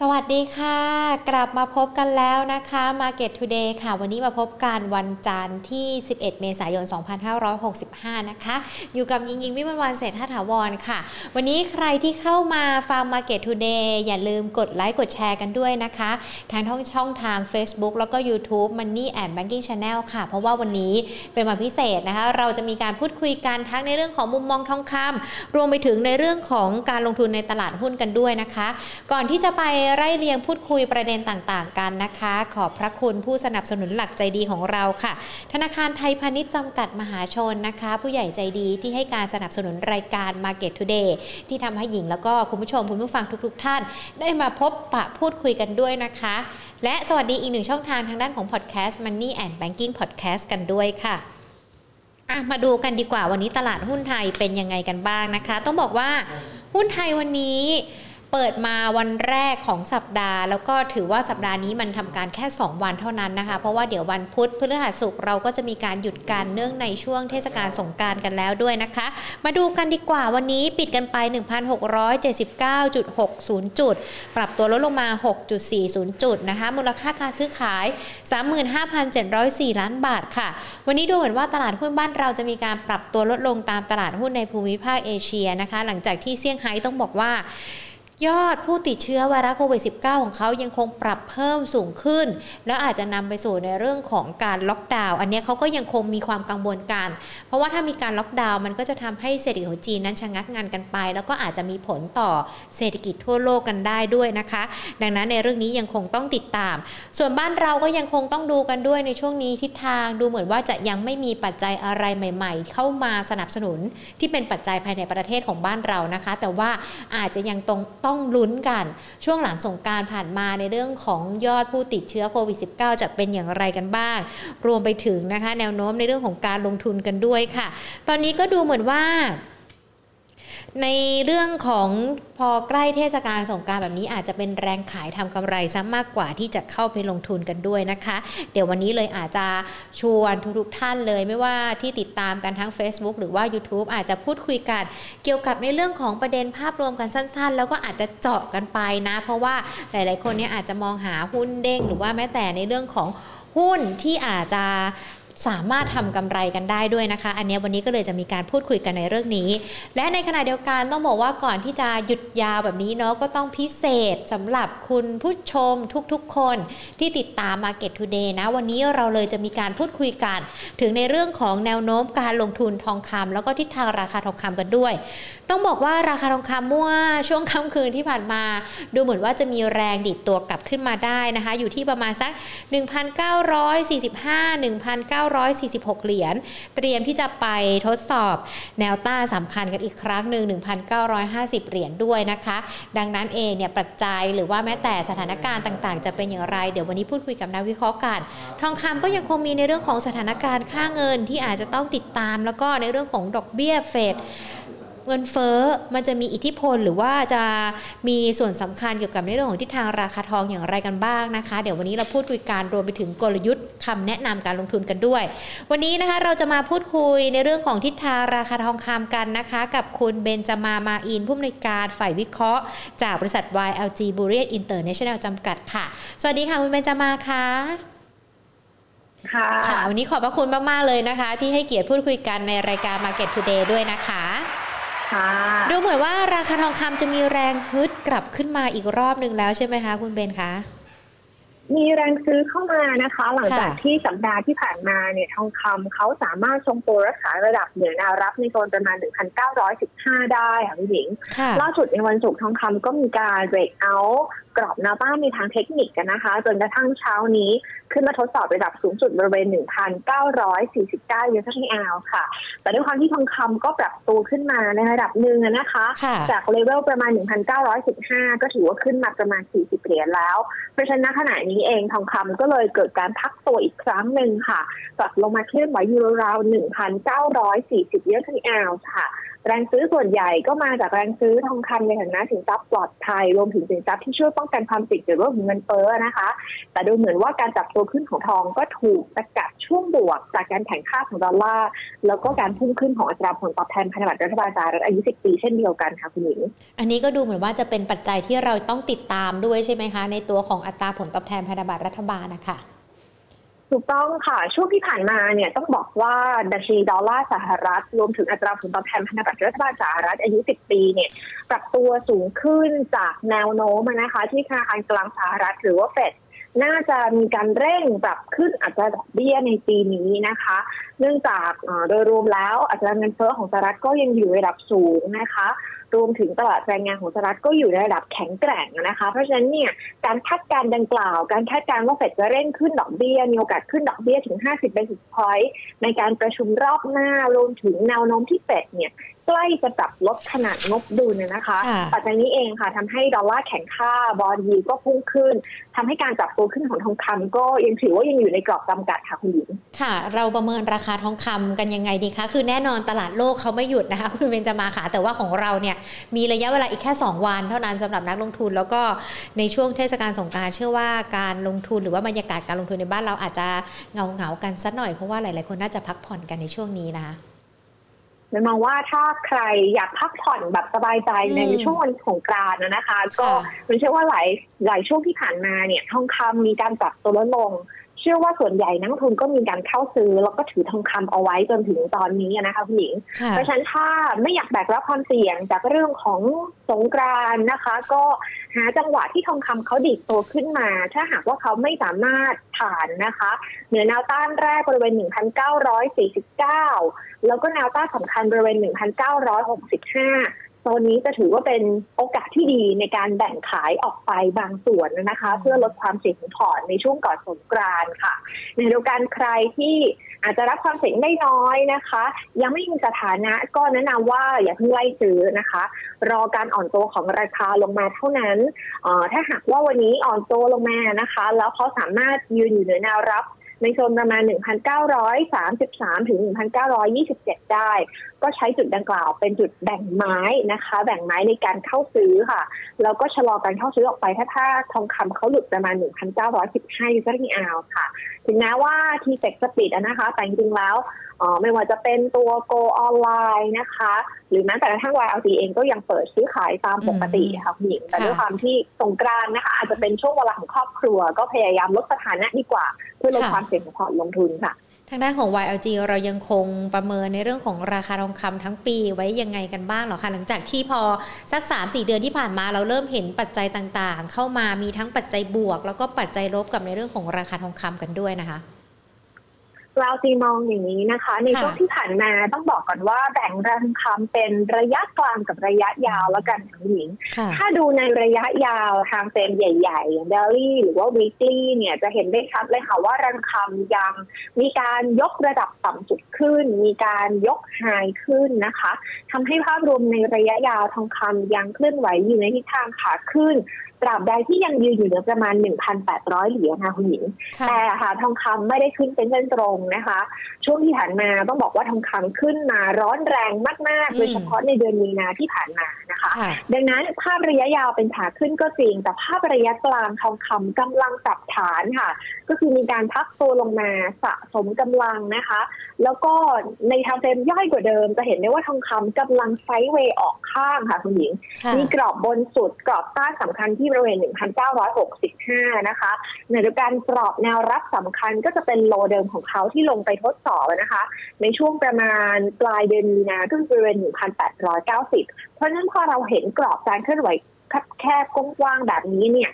สวัสดีค่ะ กลับมาพบกันแล้วนะคะ Market Today ค่ะ วันนี้มาพบกันวันจันทร์ที่ 11 เมษายน 2565 นะคะ อยู่กับยิงยิงวิมวันวันเศรษฐาถาวรค่ะ วันนี้ใครที่เข้ามาฟัง Market Today อย่าลืมกดไลค์กดแชร์กันด้วยนะคะ ทางท่องช่องทาง Facebook แล้วก็ YouTube Money and Banking Channel ค่ะ เพราะว่าวันนี้เป็นวันพิเศษนะคะ เราจะมีการพูดคุยกันทั้งในเรื่องของมุมมองทองคำรวมไปถึงในเรื่องของการลงทุนในตลาดหุ้นกันด้วยนะคะ ก่อนที่จะไปไล่เรียงพูดคุยประเด็นต่างๆ กันนะคะ ขอบพระคุณผู้สนับสนุนหลักใจดีของเราค่ะ ธนาคารไทยพาณิชย์จำกัดมหาชนนะคะ ผู้ใหญ่ใจดีที่ให้การสนับสนุนรายการ Market Today ที่ทำให้หญิงแล้วก็คุณผู้ชมคุณผู้ฟังทุก ๆ ท่าน ได้มาพบปะพูดคุยกันด้วยนะคะ และสวัสดีอีกหนึ่งช่องทางทางด้านของ Podcast Money and Banking Podcast กันด้วยค่ะมาดูกันดีกว่าวันนี้ตลาดหุ้นไทยเป็นยังไงกันบ้างนะคะ ต้องบอกว่าหุ้นไทยวันนี้ เปิดมาวันแรกของสัปดาห์ แล้วก็ถือว่าสัปดาห์นี้มันทำการแค่ 2 วันเท่านั้นนะคะ เพราะว่าเดี๋ยววันพุธพฤหัสศุกร์เราก็จะมีการหยุดการเนื่องในช่วงเทศกาลสงการกันแล้วด้วยนะคะ มาดูกันดีกว่าวันนี้ปิดกันไป 1,679.60 จุด ปรับตัวลดลงมา 6.40 จุดนะคะ มูลค่าการซื้อขาย 35,704 ล้านบาทค่ะ วันนี้ดูเหมือนว่าตลาดหุ้นบ้านเราจะมีการปรับตัวลดลงตามตลาดหุ้นในภูมิภาคเอเชียนะคะ หลังจากที่เซี่ยงไฮ้ต้องบอกว่า ยอดผู้ติดเชื้อไวรัสโควิด -19 ของเขายังคงปรับเพิ่มสูงขึ้น แล้วอาจจะนำไปสู่ในเรื่องของการล็อกดาวน์อันนี้เขาก็ยังคงมีความกังวลกัน เพราะว่าถ้ามีการล็อกดาวน์มันก็จะทำให้เศรษฐกิจของจีนนั้นชะงักงานกันไป แล้วก็อาจจะมีผลต่อเศรษฐกิจทั่วโลกกันได้ด้วยนะคะ ดังนั้นในเรื่องนี้ยังคงต้องติดตาม ส่วนบ้านเราก็ยังคงต้องดูกันด้วยในช่วงนี้ทิศทางดูเหมือนว่าจะยังไม่มีปัจจัยอะไรใหม่ ๆ เข้ามาสนับสนุนที่เป็นปัจจัยภายในประเทศของบ้านเรานะคะ แต่ว่าอาจจะยังต้องต้องลุ้นกัน ช่วงหลังสงการผ่านมาในเรื่องของยอดผู้ติดเชื้อโควิด -19 จะเป็นอย่างไรกันบ้าง รวมไปถึงนะคะ แนวโน้มในเรื่องของการลงทุนกันด้วยค่ะ ตอนนี้ก็ดูเหมือนว่า ในเรื่องของพอใกล้เทศกาลสงการแบบนี้อาจจะเป็นแรงขายทำกำไรซะมากกว่าที่จะเข้าไปลงทุนกันด้วยนะคะ เดี๋ยววันนี้เลยอาจจะชวนทุกๆท่านเลย ไม่ว่าที่ติดตามกันทั้ง Facebook หรือว่า YouTube อาจจะพูดคุยกัน เกี่ยวกับในเรื่องของประเด็นภาพรวมกันสั้น ๆ แล้วก็อาจจะเจาะกันไปนะ เพราะว่าหลาย ๆ คนเนี่ยอาจจะมองหาหุ้นเด้งหรือว่าแม้แต่ในเรื่องของหุ้นที่อาจจะ สามารถทำกำไรกันได้ด้วยนะคะ อันนี้วันนี้ก็เลยจะมีการพูดคุยกันในเรื่องนี้ และในขณะเดียวกันต้องบอกว่าก่อนที่จะหยุดยาวแบบนี้เนาะก็ต้องพิเศษสำหรับคุณผู้ชมทุกๆ คนที่ติดตาม Market Today นะ วันนี้เราเลยจะมีการพูดคุยกัน ถึงในเรื่องของแนวโน้มการลงทุนทองคำแล้วก็ทิศทางราคาทองคำกันด้วย ต้องบอกว่าราคาทองคำเมื่อช่วงค่ำคืนที่ผ่านมา ดูเหมือนว่าจะมีแรงดิดตัวกลับขึ้นมาได้นะคะ อยู่ที่ประมาณสัก 1,945-1,946 เหรียญ เตรียมที่จะไปทดสอบแนวต้านสำคัญกันอีกครั้งหนึ่ง1,950 เหรียญด้วยนะคะ ดังนั้นเองเนี่ยปัจจัยหรือว่าแม้แต่สถานการณ์ต่างๆ จะเป็นอย่างไรเดี๋ยววันนี้พูดคุยกับนักวิเคราะห์กันทองคำก็ยังคงมีในเรื่องของสถานการณ์ค่าเงินที่อาจจะต้องติดตาม แล้วก็ในเรื่องของดอกเบี้ยเฟด เงินเฟ้อมันจะมีอิทธิพลหรือว่าจะมีส่วนสำคัญเกี่ยวกับในเรื่องของทิศทางราคาทองอย่างไรกันบ้างนะคะ เดี๋ยววันนี้เราพูดคุยการรวมไปถึงกลยุทธ์คำแนะนำการลงทุนกันด้วย วันนี้นะคะเราจะมาพูดคุยในเรื่องของทิศทางราคาทองคำกันนะคะ กับคุณเบนจามามาอินผู้อำนวยการฝ่ายวิเคราะห์ จากบริษัท YLG b u r i e t International จำกัดค่ะ สวัสดีค่ะคุณเบนจามาค่ะค่ะวันนี้ขอบพระคุณมาก ๆ เลยนะคะ ที่ให้เกียรติพูดคุยกันในรายการ Market Today ด้วยนะคะ ดูเหมือนว่าราคาทองคำจะมีแรงฮึดกลับขึ้นมาอีกรอบหนึ่งแล้วใช่ไหมคะ คุณเบนคะมีแรงซื้อเข้ามานะคะ หลังจากที่สัปดาห์ที่ผ่านมาเนี่ยทองคำเขาสามารถทรงตัวรักษาระดับเหนือแนวรับในโซนประมาณ 1,915 ได้ค่ะพี่หญิง ล่าสุดในวันศุกร์ทองคำก็มีการ breakout กรอบแนวต้านในทางเทคนิคกันนะคะ จนกระทั่งเช้านี้ขึ้นมาทดสอบระดับสูงสุดบริเวณ 1,949 US dollar ค่ะ แต่ด้วยความที่ทองคำก็ปรับตัวขึ้นมาในระดับหนึ่งนะคะ จากเลเวลประมาณ 1,915 ก็ถือว่าขึ้นมาประมาณ 40 เหรียญแล้ว เพราะฉะนั้นขณะนี้เองทองคำก็เลยเกิดการพักตัวอีกครั้งหนึ่งค่ะปรับลงมาเคลื่อนไหวอยู่ราวๆ1,940ยูเอสดีอลค่ะ แรงซื้อส่วนใหญ่ก็มาจากแรงซื้อทองคำในฐานะสินทรัพย์ปลอดภัยรวมถึงสินทรัพย์ที่ช่วยป้องกันความเสี่ยงเกี่ยวกับเงินเฟ้อนะคะ แต่ดูเหมือนว่าการจับตัวขึ้นของทองก็ถูกสกัดช่วงบวก จากการแข่งข้าของดอลลาร์แล้วก็การพุ่งขึ้นของอัตราผลตอบแทนพันธบัตรรัฐบาลสหรัฐอายุ 10 ปีเช่นเดียวกันค่ะคุณหญิงอันนี้ก็ดูเหมือนว่าจะเป็นปัจจัยที่เราต้องติดตามด้วยใช่ไหมคะ ในตัวของอัตราผลตอบแทนพันธบัตรรัฐบาลนะคะ ถูกต้องค่ะ ช่วงที่ผ่านมาเนี่ยต้องบอกว่าดัชนีดอลลาร์สหรัฐ รวมถึงอัตราผลตอบแทนพันธบัตรรัฐบาลสหรัฐอายุ 10 ปีเนี่ยปรับตัวสูงขึ้นจากแนวโน้มนะคะ ที่ธนาคารกลางสหรัฐหรือว่าเฟดน่าจะมีการเร่งปรับขึ้นอัตราดอกเบี้ยในปีนี้นะคะ เนื่องจากโดยรวมแล้วอัตราเงินเฟ้อของสหรัฐก็ยังอยู่ในระดับสูงนะคะ รวมถึงตลาดแรงงานของสหรัฐก็อยู่ในระดับแข็งแกร่งนะคะ เพราะฉะนั้นเนี่ยการคาดการดังกล่าว การคาดการว่าเฟดจะเร่งขึ้นดอกเบี้ย มีโอกาสขึ้นดอกเบี้ยถึง 50 basis point ในการประชุมรอบหน้ารวมถึงแนวโน้มที่เฟดเนี่ย ใกล้จะปรับลดขนาดงบดุลนะคะปัจจัยนี้เองค่ะทำให้ดอลลาร์แข็งค่าบอลยีก็พุ่งขึ้นทำให้การปรับตัวขึ้นของทองคำก็ยังถือว่ายังอยู่ในกรอบจำกัดค่ะคุณหญิงค่ะ เราประเมินราคาทองคำกันยังไงดีคะ คือแน่นอนตลาดโลกเขาไม่หยุดนะคะ คุณเบนจะมาค่ะ แต่ว่าของเราเนี่ยมีระยะเวลาอีกแค่ 2 วัน เท่านั้นสำหรับนักลงทุน แล้วก็ในช่วงเทศกาลสงการเชื่อว่าการลงทุนหรือว่าบรรยากาศการลงทุนในบ้านเราอาจจะเงาเงากันสักหน่อยเพราะว่าหลาย ๆ คนน่าจะพักผ่อนกันในช่วงนี้นะคะ นมองว่าถ้าใครอยากพักผ่อนแบบสบายใจในช่วงวันสงกรานนะคะ ก็มันเชื่อว่าหลายหลายช่วงที่ผ่านมาเนี่ยทองคำมีการปรับตัวลดลงเชื่อว่าส่วนใหญ่นักทุนก็มีการเข้าซื้อ แล้วก็ถือทองคำเอาไว้จนถึงตอนนี้นะคะผู้หญิง เพราะฉะนั้นถ้าไม่อยากแบกรับความเสี่ยงจากเรื่องของสงกรานนะคะ ก็หาจังหวะที่ทองคำเขาดิดตัวขึ้นมา ถ้าหากว่าเขาไม่สามารถผ่านนะคะ เหนือแนวต้านแรกบริเวณ 1,949 แล้วก็แนวต้านสำคัญบริเวณ 1,965 โซนนี้จะถือว่าเป็นโอกาสที่ดีในการแบ่งขายออกไปบางส่วนนะคะ เพื่อลดความเสี่ยงของพอร์ตในช่วงก่อนสงกรานค่ะ ในเดียวกันใครที่อาจจะรับความเสี่ยงได้น้อยนะคะ ยังไม่มีสถานะก็แนะนำว่าอย่าเพิ่งไล่ซื้อนะคะ รอการอ่อนตัวของราคาลงมาเท่านั้นถ้าหากว่าวันนี้อ่อนตัวลงมานะคะ แล้วเขาสามารถยืนอยู่เหนือแนวรับ ในโซนประมาณ 1,933 ถึง 1,927 ได้ ก็ใช้จุดดังกล่าวเป็นจุดแบ่งไม้นะคะ แบ่งไม้ในการเข้าซื้อค่ะ แล้วก็ชะลอการเข้าซื้อออกไปถ้าถ้าทองคำเขาหลุดประมาณ 1,915ยูเซอร์ที่อาวค่ะ ถึงแม้ว่า TFEX ปิดนะคะ แต่จริงๆแล้ว ไม่ว่าจะเป็นตัว Go ออนไลน์นะคะ หรือแม้แต่กระทั่ง YLG เองก็ยังเปิดซื้อขายตามปกติค่ะคุณหญิง แต่ด้วยความที่สงกรานต์นะคะ อาจจะเป็นช่วงเวลาของครอบครัว ก็พยายามลดสถานะดีกว่า เพื่อลดความเสี่ยงของพอร์ตลงทุนค่ะทางด้านของ YLG เรายังคงประเมินในเรื่องของราคาทองคำทั้งปีไว้ยังไงกันบ้างหรอคะหลังจากที่พอสัก 3-4 เดือนที่ผ่านมาเราเริ่มเห็นปัจจัยต่างๆ เข้ามามีทั้งปัจจัยบวก แล้วก็ปัจจัยลบกับในเรื่องของราคาทองคำกันด้วยนะคะ เราจีมองอย่างนี้นะคะ ในช่วงที่ผ่านมาต้องบอกก่อนว่าแบ่งราคาเป็นระยะกลางกับระยะยาวแล้วกันทั้งหญิง ถ้าดูในระยะยาวทางเซมใหญ่ๆอย่างเดลี่หรือว่าวีคลี่เนี่ยจะเห็นได้ชัดเลยค่ะว่าราคายังมีการยกระดับต่ำสุดขึ้น มีการยกไฮขึ้นนะคะทำให้ภาพรวมในระยะยาวทองคำยังเคลื่อนไหวอยู่ในทิศทางขาขึ้น ตราบใดที่ยังยืนอยู่เหนือประมาณ 1,800 เหรียญค่ะคุณหญิง แต่ค่ะทองคำไม่ได้ขึ้นเป็นเส้นตรงนะคะ ช่วงที่ผ่านมาต้องบอกว่าทองคำขึ้นมาร้อนแรงมากๆโดยเฉพาะในเดือนมีนาที่ผ่านมานะคะ ดังนั้นภาพระยะยาวเป็นขาขึ้นก็จริง แต่ภาพระยะกลางทองคำกำลังปรับฐานค่ะ ก็คือมีการพักตัวลงมาสะสมกำลังนะคะ แล้วก็ในทางเฟรมย่อยกว่าเดิม จะเห็นได้ว่าทองคำกำลังไซด์เวย์ออกข้างค่ะคุณหญิง มีกรอบบนสุดกรอบต้านสำคัญที่บริเวณ 1,965 นะคะ ในเดียวกันกรอบแนวรับสำคัญก็จะเป็นโลเดิมของเขาที่ลงไปทดสอบนะคะ ในช่วงประมาณปลายเดือนมีนาก็คือบริเวณ 1,890 เพราะฉะนั้นพอเราเห็นกรอบการเคลื่อนไหว แคบกว้างแบบนี้เนี่ย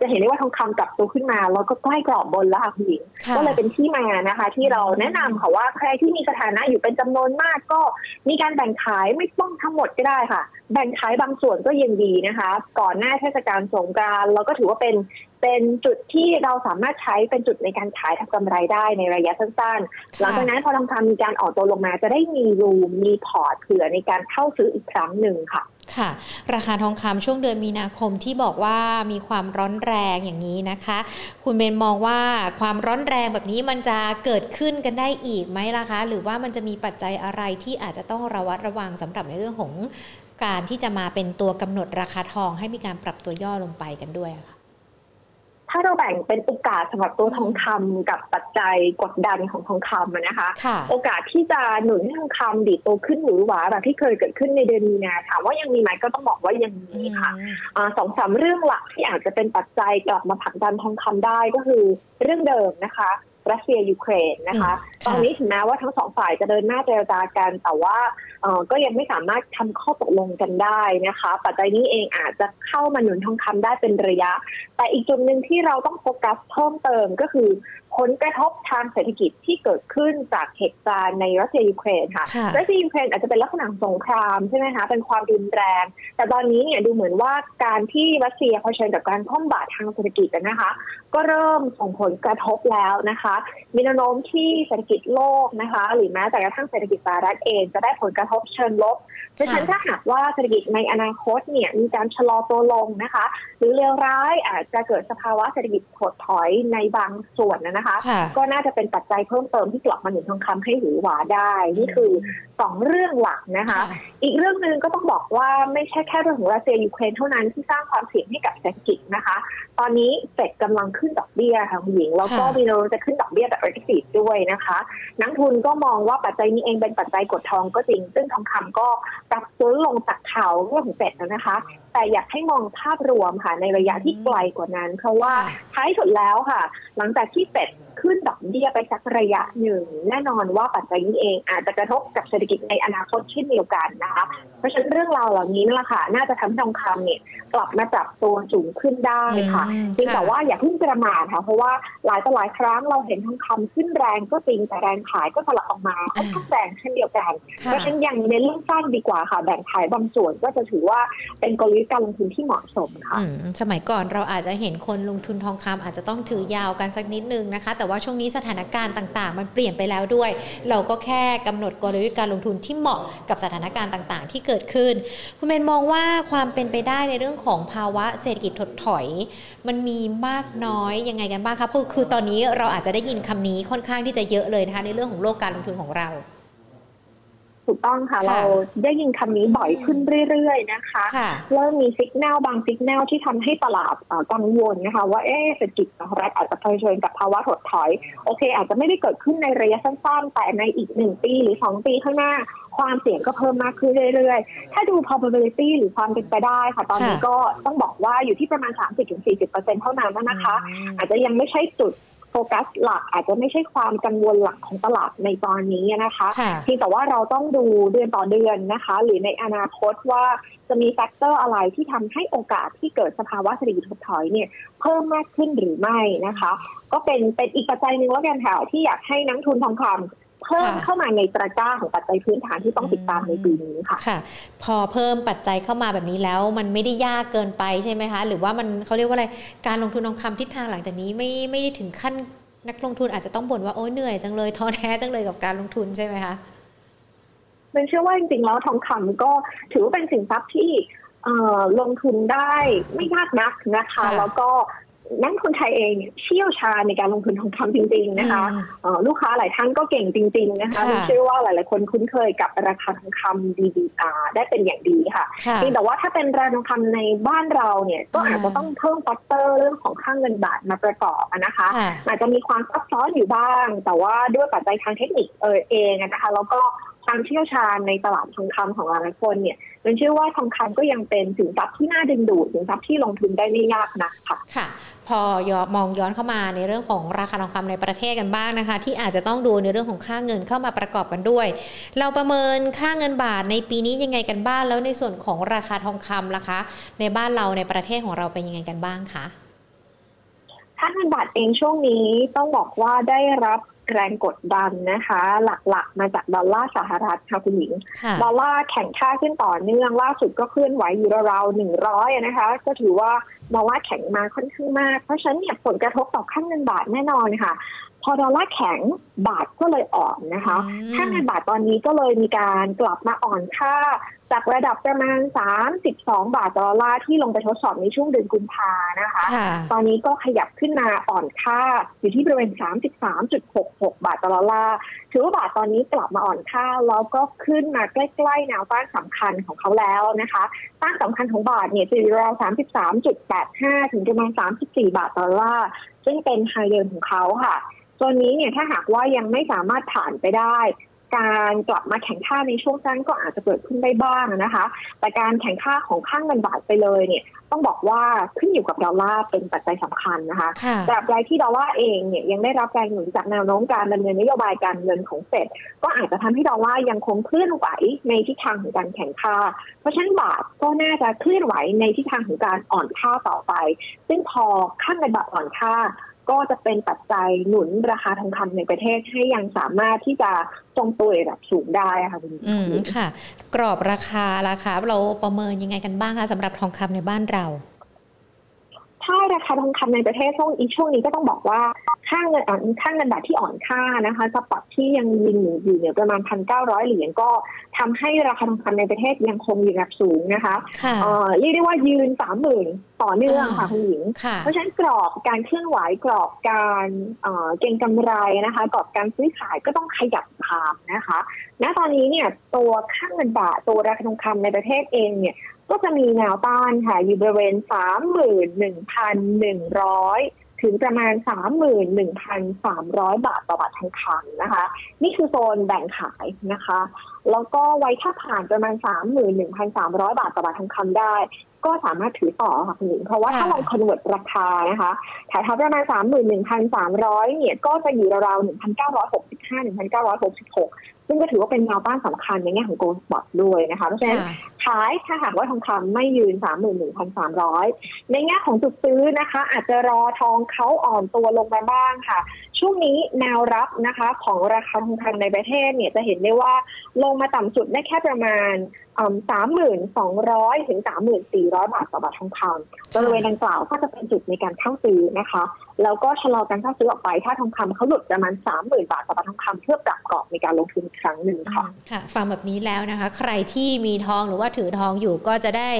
จะเห็นได้ว่าทองคำกลับตัวขึ้นมาแล้วก็ใกล้กรอบบนแล้วค่ะคุณหญิงก็เลยเป็นที่มานะคะ ที่เราแนะนำค่ะว่าใครที่มีสถานะอยู่เป็นจำนวนมากก็มีการแบ่งขายไม่ต้องทั้งหมดก็ได้ค่ะ แบ่งขายบางส่วนก็ยังดีนะคะ ก่อนหน้าเทศกาลสงกรานต์เราก็ถือว่าเป็นเป็นจุดที่เราสามารถใช้เป็นจุดในการขายทำกำไรได้ในระยะสั้นๆ หลังจากนั้นพอทองคำมีการออกตัวลงมาจะได้มีรูมมีพอร์ตเผื่อในการเข้าซื้ออีกครั้งหนึ่งค่ะค่ะ ราคาทองคำช่วงเดือนมีนาคมที่บอกว่ามีความร้อนแรงอย่างนี้นะคะ คุณเบนมองว่าความร้อนแรงแบบนี้มันจะเกิดขึ้นกันได้อีกไหมล่ะคะ หรือว่ามันจะมีปัจจัยอะไรที่อาจจะต้องระวัดระวังสำหรับในเรื่องของการที่จะมาเป็นตัวกำหนดราคาทองให้มีการปรับตัวย่อลงไปกันด้วยค่ะ ถ้าเราแบ่งเป็นโอกาสสำหรับตัวทองคำกับปัจจัยกดดันของทองคำนะคะ โอกาสที่จะหนุนทองคำดีโตขึ้นหรือหวาแบบที่เคยเกิดขึ้นในเดือนมีนาถามว่ายังมีไหมก็ต้องบอกว่ายังมีค่ะสองสามเรื่องหลักที่อาจจะเป็นปัจจัยกลับมาผลักดันทองคำได้ก็คือเรื่องเดิมนะคะรัสเซียยูเครนนะคะ ตอนนี้ถึงแม้ว่าทั้งสองฝ่ายจะเดินหน้าเจรจากัน แต่ว่าก็ยังไม่สามารถทำข้อตกลงกันได้นะคะ ปัจจัยนี้เองอาจจะเข้ามาหนุนทองคำได้เป็นระยะ แต่อีกจุดหนึ่งที่เราต้องโฟกัสเพิ่มเติมก็คือผลกระทบทางเศรษฐกิจที่เกิดขึ้นจากเหตุการณ์ในรัสเซียยูเครนค่ะ รัสเซียยูเครนอาจจะเป็นลักษณะสงครามใช่ไหมคะ เป็นความรุนแรง แต่ตอนนี้เนี่ยดูเหมือนว่าการที่รัสเซียเผชิญกับการพ่อมบาดทางเศรษฐกิจนะคะ ก็เริ่มส่งผลกระทบแล้วนะคะ มีแนวโน้มที่เศรษฐกิจโลกนะคะ หรือแม้แต่กระทั่งเศรษฐกิจสหรัฐเองจะได้ผลกระทบเชิงลบ ดังนั้นถ้าหากว่าเศรษฐกิจในอนาคตเนี่ยมีการชะลอตัวลงนะคะ หรือเลวร้ายอาจจะเกิดสภาวะเศรษฐกิจถดถอยในบางส่วนนะคะ ก็น่าจะเป็นปัจจัยเพิ่มเติมที่กลับมาหนุนทองคำให้หือหวาได้ นี่คือสองเรื่องหลักนะคะ อีกเรื่องหนึ่งก็ต้องบอกว่าไม่ใช่แค่เรื่องของรัสเซียยูเครนเท่านั้นที่สร้างความเสี่ยงให้กับเศรษฐกิจนะคะ ตอนนี้เฟดกำลังขึ้นดอกเบี้ยค่ะคุณหญิงแล้วก็มีแนวโน้มจะขึ้นดอกเบี้ยแบบเรกิสด้วยนะคะ นักทุนก็มองว่าปัจจัยนี้เองเป็นปัจจัยกดทองก็จริง ซึ่งทองคำก็ปรับตัวลงจากข่าวเรื่องของเฟดนะคะ แต่อยากให้มองภาพรวมค่ะในระยะที่ไกลกว่านั้น เพราะว่าท้ายสุดแล้วค่ะ หลังจากที่เฟดขึ้นดอกเบี้ยไปสักระยะหนึ่ง แน่นอนว่าปัจจัยนี้เองอาจจะกระทบกับเศรษฐกิจในอนาคตเช่นเดียวกันนะคะเพ ราะฉะนั้นเรื่องราวเหล่านี้นั่นแหละค่ะ น่าจะทำให้ทองคำเนี่ยกลับมาจับตัวสูงขึ้นได้ค่ะจริงแต่ว่าอย่าเพิ่งประมาทค่ะ เพราะว่าหลายต่อหลายครั้งเราเห็นทองคำขึ้นแรงก็จริงแต่แรงขายก็สลับออกมาค่อนข้างแรงเช่นเดียวกัน เพราะฉะนั้นยังในเรื่องสั้นดีกว่าค่ะ แบ่งขายบางส่วนก็จะถือว่าเป็นกลยุทธ์การลงทุนที่เหมาะสมค่ะสมัยก่อนเราอาจจะเห็นคนลงทุนทองคำอาจจะต้องถือยาวกันสักนิดนึงนะคะ แต่ว่าช่วงนี้สถานการณ์ต่าง ๆ มันเปลี่ยนไปแล้วด้วย เราก็แค่กำหนดกลยุทธ์การลงทุนที่เหมาะกับสถานการณ์ต่าง ๆ ที่เกิดขึ้น คุณเมนมองว่าความเป็นไปได้ในเรื่องของภาวะเศรษฐกิจถดถอย มันมีมากน้อยยังไงกันบ้างครับคือคือตอนนี้เราอาจจะได้ยินคำนี้ค่อนข้างที่จะเยอะเลยนะคะในเรื่องของโลกการลงทุนของเรา ถูกต้องค่ะ เราได้ยินคำนี้บ่อยขึ้นเรื่อยๆนะคะเริ่มมีสิกแนลบาง signal ที่ทำให้ตลาดกังวลนะคะ ว่าเอ๊เศรษฐกิจสหรัฐอาจจะเผชิญกับภาวะถดถอย โอเค อาจจะไม่ได้เกิดขึ้นในระยะสั้นๆ แต่ในอีกหนึ่งปีหรือสองปีข้างหน้า ความเสี่ยงก็เพิ่มมากขึ้นเรื่อยๆ ถ้าดู probability หรือความเป็นไปได้ค่ะ ตอนนี้ก็ต้องบอกว่าอยู่ที่ประมาณ 30-40%เท่านั้นนะคะ อาจจะยังไม่ใช่จุดโฟกัสหลักอาจจะไม่ใช่ความกังวลหลักของตลาดในตอนนี้นะคะเพียงแต่ว่าเราต้องดูเดือนต่อเดือนนะคะ หรือในอนาคตว่าจะมี factor อะไรที่ทำให้โอกาสที่เกิดสภาวะเศรษฐกิจถดถอยเนี่ยเพิ่มมากขึ้นหรือไม่นะคะ ก็เป็นเป็นอีกปัจจัยหนึ่งแล้วกันค่ะที่อยากให้นักลงทุนทองคำ เพิ่มเข้ามาในตะกร้าของปัจจัยพื้นฐานที่ต้องติดตามในปีนี้ค่ะค่ะ พอเพิ่มปัจจัยเข้ามาแบบนี้แล้ว มันไม่ได้ยากเกินไปใช่ไหมคะ หรือว่ามันเขาเรียกว่าอะไรการลงทุนทองคำทิศทางหลังจากนี้ไม่ไม่ได้ถึงขั้นนักลงทุนอาจจะต้องบ่นว่าโอ้เหนื่อยจังเลยท้อแท้จังเลยกับการลงทุนใช่ไหมคะเป็นเชื่อว่าจริงๆแล้วทองคำก็ถือว่าเป็นสินทรัพย์ที่ลงทุนได้ไม่ยากนักนะคะ แล้วก็ นักทุนไทยเองเชี่ยวชาญในการลงทุนทองคำจริง ๆ นะคะลูกค้าหลายท่านก็เก่งจริง ๆ นะคะเชื่อว่าหลายๆคนคุ้นเคยกับราคาทองคำดีๆได้เป็นอย่างดีค่ะแต่ว่าถ้าเป็นราคาทองคำในบ้านเราเนี่ยก็อาจจะต้องเพิ่มฟักเตอร์เรื่องของค่างเงินบาทมาประกอบนะคะ อาจจะมีความซับซ้อนอยู่บ้าง แต่ว่าด้วยปัจจัยทางเทคนิคเออเองนะคะแล้วก็ความเชี่ยวชาญในตลาดทองคำของหลายคนเนี่ยมันเชื่อว่าทองคำก็ยังเป็นสินทรัพย์ที่น่าดึงดูดสินทรัพย์ที่ลงทุนได้ไม่ยากนะค่ะค่ะ พอยอมองย้อนเข้ามาในเรื่องของราคาทองคำในประเทศกันบ้างนะคะ ที่อาจจะต้องดูในเรื่องของค่าเงินเข้ามาประกอบกันด้วย เราประเมินค่าเงินบาทในปีนี้ยังไงกันบ้างแล้วในส่วนของราคาทองคำล่ะคะ ในบ้านเราในประเทศของเราเป็นยังไงกันบ้างคะค่าเงินบาทเองช่วงนี้ต้องบอกว่าได้รับ แรงกดดันนะคะ หลักๆ มาจากดอลลาร์สหรัฐค่ะคุณหญิง ดอลลาร์แข่งค่าขึ้นต่อเนื่องล่าสุดก็เคลื่อนไหวอยู่ราวๆหนึ่งร้อยนะคะ ก็ถือว่ามองว่าแข็งมาค่อนข้างมาก เพราะฉะนั้นเนี่ยผลกระทบต่อค่าเงินบาทแน่นอนค่ะ พพอดอลลาร์แข็งบาทก็เลยอ่อนนะคะค่าเงินบาทตอนนี้ก็เลยมีการกลับมาอ่อนค่า จากระดับประมาณ 32 บาทต่อดอลลาร์ที่ลงไปทดสอบในช่วงเดือนกุมภานะคะ ตอนนี้ก็ขยับขึ้นมาอ่อนค่าอยู่ที่บริเวณ 33.66 บาทต่อดอลลาร์ถือว่าบาทตอนนี้กลับมาอ่อนค่า แล้วก็ขึ้นมาใกล้ๆแนวต้านสำคัญของเขาแล้วนะคะต้านสำคัญของบาทเนี่ยจะอยู่ราว 33.85 ถึงประมาณ 34 บาทต่อดอลลาร์ซึ่งเป็นไฮเดิมของเขาค่ะ ตัวนี้เนี่ยถ้าหากว่ายังไม่สามารถผ่านไปได้ การกลับมาแข่งค่าในช่วงสั้นก็อาจจะเกิดขึ้นได้บ้างนะคะ แต่การแข่งค่าของข้างเงินบาทไปเลยเนี่ยต้องบอกว่าขึ้นอยู่กับดอลลาร์เป็นปัจจัยสำคัญนะคะตราบใดที่ดอลลาร์เองเนี่ยยังได้รับแรงหนุนจากแนวโน้มการดำเนินนโยบายการเงินของเฟดก็อาจจะทำให้ดอลลาร์ยังคงเคลื่อนไหวในทิศทางของการแข่งค่าเพราะฉะนั้นบาทก็น่าจะเคลื่อนไหวในทิศทางของการอ่อนค่าต่อไป ซึ่งพอข้างเงินบาทอ่อนค่า ก็จะเป็นปัจจัยหนุนราคาทองคำในประเทศให้ยังสามารถที่จะทรงตัวระดับสูงได้ค่ะคุณอืมค่ะ กรอบราคาราคาเราประเมินยังไงกันบ้างคะสำหรับทองคำในบ้านเรา ถ้าราคาทองคำในประเทศช่วงอีช่วงนี้ก็ต้องบอกว่าค่าเงินอ่อนค่าเงินบาทที่อ่อนค่านะคะสปอตที่ยังยิงอยู่เนี่ยประมาณพันเก้าร้อยเหรียญก็ทำให้ราคาทองคำในประเทศยังคงอยู่ระดับสูงนะคะเรียกได้ว่ายืนสามหมื่นต่อเนื่องค่ะคุณหญิง เพราะฉะนั้นกรอบการเคลื่อนไหวกรอบการเก็งกำไรนะคะ กรอบการซื้อขายก็ต้องขยับตามนะคะ ณตอนนี้เนี่ยตัวค่าเงินบาทตัวราคาทองคำในประเทศเองเนี่ย ก็จะมีแนวต้านค่ะ อยู่บริเวณ 31,100 ถึงประมาณ 31,300 บาทต่อบาททองคำนะคะ นี่คือโซนแบ่งขายนะคะ แล้วก็ไว้ถ้าผ่านประมาณ 31,300 บาทต่อบาททองคำได้ ก็สามารถถือต่อค่ะคุณหญิงเพราะว่าถ้าเรา convert ราคานะคะแถวๆประมาณ 31,300 เนี่ย ก็จะอยู่ราวๆ1,965-1,966 ซึ่งก็ถือว่าเป็นแนวต้านสำคัญในแง่ของ gold spot ด้วยนะคะเพราะฉะนั้นขายถ้าหากว่าทองคำไม่ยืน 31,300 ในแง่ของจุดซื้อนะคะ อาจจะรอทองเขาอ่อนตัวลงมาบ้างค่ะ ช่วงนี้แนวรับนะคะของราคาทองคำในประเทศเนี่ยจะเห็นได้ว่าลงมาต่ำสุดได้แค่ประมาณ สามหมื่นสองร้อยถึงสามหมื่นสี่ร้อยบาทต่อบาททองคำบริเวณดังกล่าวก็จะเป็นจุดในการเข้าซื้อนะคะ แล้วก็ชะลอการเข้าซื้อออกไป ถ้าทองคำเขาหลุดประมาณสามหมื่นบาทต่อบาททองคำเพื่อปรับกรอบในการลงทุนอีกครั้งหนึ่งค่ะค่ะ ฟังแบบนี้แล้วนะคะ ใครที่มีทองหรือว่าถือทองอยู่ก็จะได้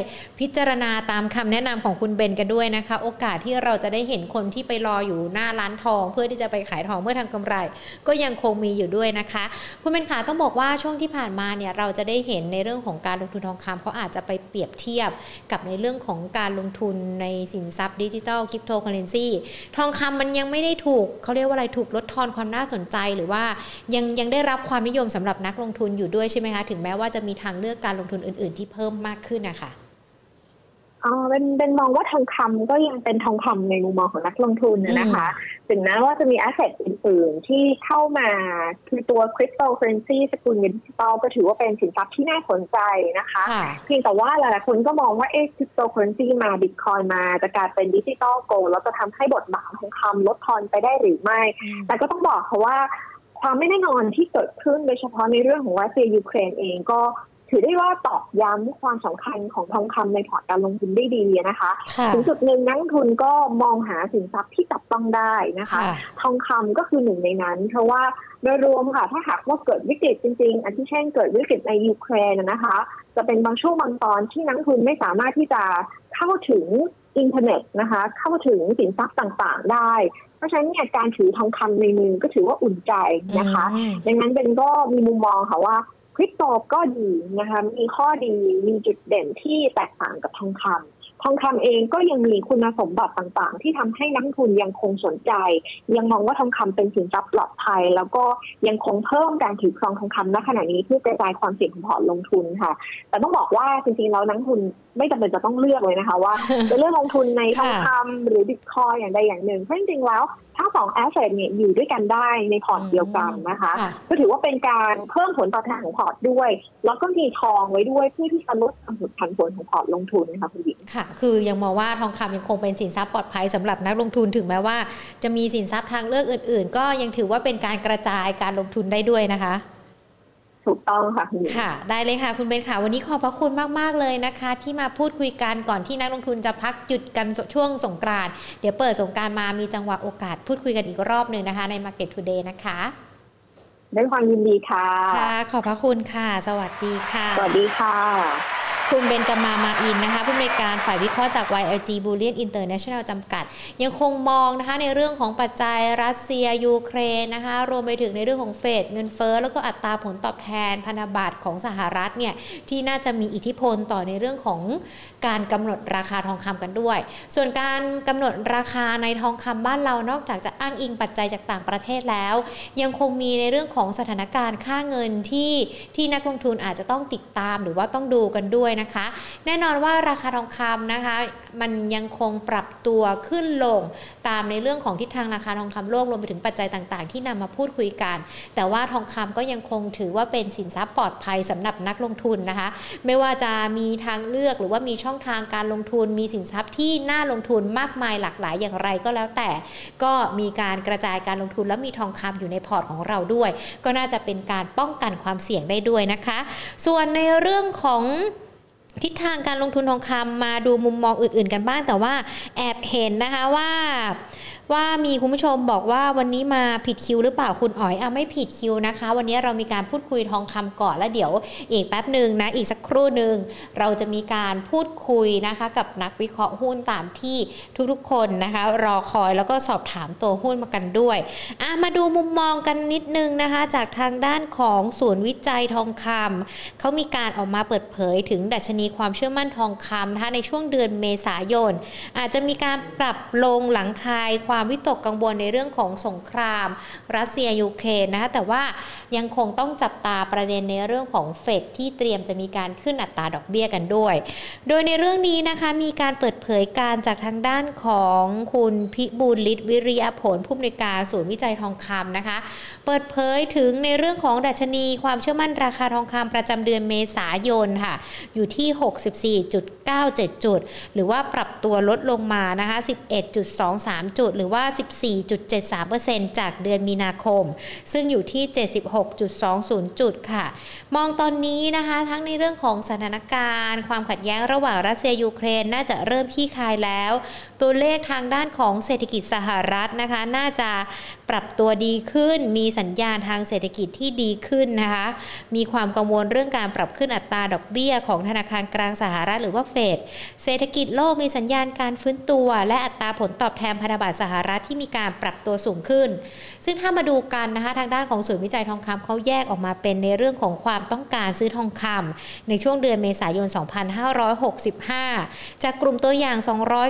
พิจารณาตามคำแนะนำของคุณเบนกันด้วยนะคะ โอกาสที่เราจะได้เห็นคนที่ไปรออยู่หน้าร้านทอง เพื่อที่จะไปขายทองเพื่อทำกำไร ก็ยังคงมีอยู่ด้วยนะคะ คุณเบนขาต้องบอกว่าช่วงที่ผ่านมาเนี่ยเราจะได้เห็นในเรื่องของการลงทุนทองคำเขาอาจจะไปเปรียบเทียบกับในเรื่องของการลงทุนในสินทรัพย์ดิจิทัลคริปโตเคอเรนซีทองคำมันยังไม่ได้ถูกเขาเรียกว่าอะไรถูกลดทอนความน่าสนใจหรือว่ายังยังได้รับความนิยมสำหรับนักลงทุนอยู่ด้วยใช่ไหมคะ ถึงแม้ว่าจะมีทางเลือกการลงทุนอื่น ๆ ที่เพิ่มมากขึ้นนะคะ อ๋อเป็นเป็นมองว่าทองคำก็ยังเป็นทองคำในมุมมองของนักลงทุนนะคะ ถึงแม้ว่าจะมี asset อื่นๆ ที่เข้ามาคือตัวคริปโตเคอร์เรนซีสกุลเงินดิจิตอลก็ถือว่าเป็นสินทรัพย์ที่น่าสนใจนะคะ เพียงแต่ว่าหลายๆคนก็มองว่าเอ๊ะคริปโตเคอร์เรนซีมาบิตคอยน์มาจะกลายเป็น digital gold แล้วจะทำให้บทบาททองคำลดทอนไปได้หรือไม่ แต่ก็ต้องบอกเขาว่าความไม่แน่นอนที่เกิดขึ้นโดยเฉพาะในเรื่องของรัสเซียยูเครนเองก็ ถือได้ว่าตอกย้ำความสำคัญของทองคำในพอร์ตการลงทุนได้ดีนะคะถึงจุดหนึ่งนักทุนก็มองหาสินทรัพย์ที่จับต้องได้นะคะ ทองคำก็คือหนึ่งในนั้น เพราะว่าโดยรวมค่ะถ้าหากว่าเกิดวิกฤตจริง ๆ อันที่เช่นเกิดวิกฤตในยูเครนนะคะ จะเป็นบางช่วงบางตอนที่นักทุนไม่สามารถที่จะเข้าถึงอินเทอร์เน็ตนะคะ เข้าถึงสินทรัพย์ต่างๆได้เพราะฉะนั้นเนี่ยการถือทองคำในมือก็ถือว่าอุ่นใจนะคะ ดังนั้นเป็นก็มีมุมมองค่ะว่า คริปโตก็ดีนะคะมีข้อดีมีจุดเด่นที่แตกต่างกับทองคำทองคำเองก็ยังมีคุณสมบัติต่างๆ ที่ทำให้นักลงทุนยังคงสนใจ ยังมองว่าทองคำเป็นสินทรัพย์ปลอดภัย แล้วก็ยังคงเพิ่มการถือครองทองคำณขณะนี้เพื่อกระจายความเสี่ยงของพอร์ตลงทุนค่ะ แต่ต้องบอกว่าจริงๆแล้วนักลงทุน ไม่จำเป็นจะต้องเลือกเลยนะคะว่าจะเลือกลงทุนในทองคำหรือบิตคอยน์อย่างใดอย่างหนึ่งเพราะจริงๆแล้วทั้งสอง asset เนี่ยอยู่ด้วยกันได้ในพอร์ตเดียวกันนะคะ ก็ถือว่าเป็นการเพิ่มผลตอบแทนของพอร์ตด้วย แล้วก็มีทองไว้ด้วยเพื่อที่จะลดความผันผวนของพอร์ตลงทุนนะคะคุณหญิงค่ะ คือยังมองว่าทองคำยังคงเป็นสินทรัพย์ปลอดภัยสำหรับนักลงทุนถึงแม้ว่า จะมีสินทรัพย์ทางเลือกอื่น ๆ ก็ยังถือว่าเป็นการกระจายการลงทุนได้ด้วยนะคะ ถูกต้องค่ะค่ะ ได้เลยค่ะ คุณเบนค่ะ วันนี้ขอบพระคุณมาก ๆ เลยนะคะ ที่มาพูดคุยกันก่อนที่นักลงทุนจะพักหยุดกันช่วงสงกรานต์เดี๋ยวเปิดสงการมามีจังหวะโอกาสพูดคุยกันอีกรอบหนึ่งนะคะ ใน Market Today นะคะด้วยความยินดีค่ะ ค่ะ ขอบพระคุณค่ะ สวัสดีค่ะ สวัสดีค่ะ คุณเบนจามามาอินนะคะผู้อำนวยการฝ่ายวิเคราะห์จาก YLG Bullion International จำกัด ยังคงมองนะคะในเรื่องของปัจจัยรัสเซียยูเครนนะคะรวมไปถึงในเรื่องของเฟดเงินเฟ้อแล้วก็อัตราผลตอบแทนพันธบัตรของสหรัฐเนี่ยที่น่าจะมีอิทธิพลต่อในเรื่องของการกำหนดราคาทองคำกันด้วย ส่วนการกำหนดราคาในทองคำบ้านเรานอกจากจะอ้างอิงปัจจัยจากต่างประเทศแล้ว ยังคงมีในเรื่องของสถานการณ์ค่าเงินที่ที่นักลงทุนอาจจะต้องติดตามหรือว่าต้องดูกันด้วยนะคะ แน่นอนว่าราคาทองคำนะคะ มันยังคงปรับตัวขึ้นลงตามในเรื่องของทิศทางราคาทองคำโลกรวมไปถึงปัจจัยต่างๆ ที่นำมาพูดคุยกัน แต่ว่าทองคำก็ยังคงถือว่าเป็นสินทรัพย์ปลอดภัยสำหรับนักลงทุนนะคะ ไม่ว่าจะมีทางเลือกหรือว่ามีช่องทางการลงทุน มีสินทรัพย์ที่น่าลงทุนมากมายหลากหลายอย่างไรก็แล้วแต่ ก็มีการกระจายการลงทุนและมีทองคำอยู่ในพอร์ตของเราด้วย ก็น่าจะเป็นการป้องกันความเสี่ยงได้ด้วยนะคะ ส่วนในเรื่องของ ทิศทางการลงทุนทองคำมาดูมุมมองอื่น ๆ กันบ้างแต่ว่าแอบเห็นนะคะว่า ว่ามีคุณผู้ชมบอกว่าวันนี้มาผิดคิวหรือเปล่าคุณอ๋อยอะไม่ผิดคิวนะคะ วันนี้เรามีการพูดคุยทองคำก่อนแล้วเดี๋ยวอีกแป๊บหนึ่งนะอีกสักครู่หนึ่งเราจะมีการพูดคุยนะคะ กับนักวิเคราะห์หุ้นตามที่ทุกๆคนนะคะ รอคอยแล้วก็สอบถามตัวหุ้นมากันด้วยอะมาดูมุมมองกันนิดนึงนะคะ จากทางด้านของศูนย์วิจัยทองคำเขามีการออกมาเปิดเผยถึงดัชนีความเชื่อมั่นทองคำนะคะในช่วงเดือนเมษายน อาจจะมีการปรับลงหลังคายความความวิตกกังวลในเรื่องของสงคราม รัสเซียยูเครนนะคะแต่ว่ายังคงต้องจับตาประเด็นในเรื่องของเฟดที่เตรียมจะมีการขึ้นอัตราดอกเบี้ยกันด้วย โดยในเรื่องนี้นะคะมีการเปิดเผยการจากทางด้านของคุณพิบูลฤทธิ์วิริยผลผู้อำนวยการศูนย์วิจัยทองคำนะคะ เปิดเผยถึงในเรื่องของดัชนีความเชื่อมั่นราคาทองคำประจำเดือนเมษายนค่ะ อยู่ที่ 64.97 จุด หรือว่าปรับตัวลดลงมานะคะ 11.23 จุดหรือรือว่า 14.73%จากเดือนมีนาคม ซึ่งอยู่ที่ 76.20 จุดค่ะ มองตอนนี้นะคะทั้งในเรื่องของสถานการณ์ ความขัดแย้งระหว่างรัสเซียยูเครนน่าจะเริ่มขี้คายแล้ว ตัวเลขทางด้านของเศรษฐกิจสหรัฐนะคะ น่าจะปรับตัวดีขึ้น มีสัญญาณทางเศรษฐกิจที่ดีขึ้นนะคะ มีความกังวลเรื่องการปรับขึ้นอัตราดอกเบี้ยของธนาคารกลางสหรัฐหรือว่าเฟด เศรษฐกิจโลกมีสัญญาณการฟื้นตัว และอัตราผลตอบแทนพันธบัตรสหรัฐที่มีการปรับตัวสูงขึ้น ซึ่งถ้ามาดูกันนะคะทางด้านของศูนย์วิจัยทองคำเขาแยกออกมาเป็นในเรื่องของความต้องการซื้อทองคำในช่วงเดือนเมษายน 2565 จากกลุ่มตัวอย่าง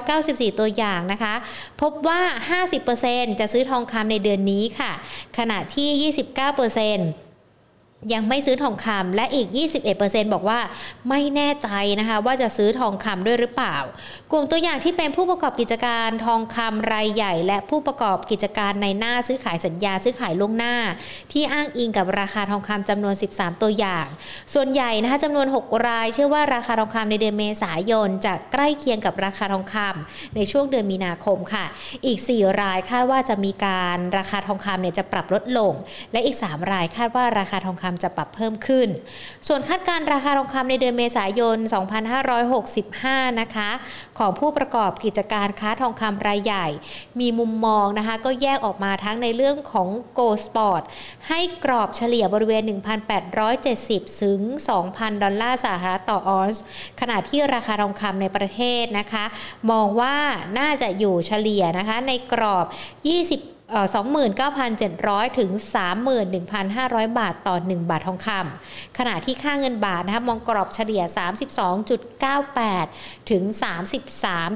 294 ตัวอย่างนะคะ พบว่า 50%จะซื้อทองคำในเดือนนี้ค่ะ ขณะที่ 29% ยังไม่ซื้อทองคำและอีก 21%บอกว่าไม่แน่ใจนะคะว่าจะซื้อทองคำด้วยหรือเปล่า กลุ่มตัวอย่างที่เป็นผู้ประกอบกิจการทองคำรายใหญ่ และผู้ประกอบกิจการในหน้าซื้อขายสัญญาซื้อขายล่วงหน้า ที่อ้างอิงกับราคาทองคำจำนวน 13 ตัวอย่าง ส่วนใหญ่นะคะจำนวน 6 ราย เชื่อว่าราคาทองคำในเดือนเมษายนจะใกล้เคียงกับราคาทองคำในช่วงเดือนมีนาคมค่ะ อีก 4 รายคาดว่าจะมีการราคาทองคำเนี่ยจะปรับลดลง และอีก 3 รายคาดว่าราคาทองคำจะปรับเพิ่มขึ้น ส่วนคาดการราคาทองคำในเดือนเมษายน 2565 นะคะ ของผู้ประกอบกิจการค้าทองคำรายใหญ่ มีมุมมองนะคะ ก็แยกออกมาทั้งในเรื่องของ Gold Spot ให้กรอบเฉลี่ยบริเวณ 1,870 ถึง 2,000 ดอลลาร์สหรัฐต่อออนซ์ขณะที่ราคาทองคำในประเทศนะคะ มองว่าน่าจะอยู่เฉลี่ยนะคะในกรอบ 20 29,700 ถึง 31,500 บาทต่อ 1 บาททองคำขณะที่ค่าเงินบาทนะคะมองกรอบเฉลี่ย 32.98 ถึง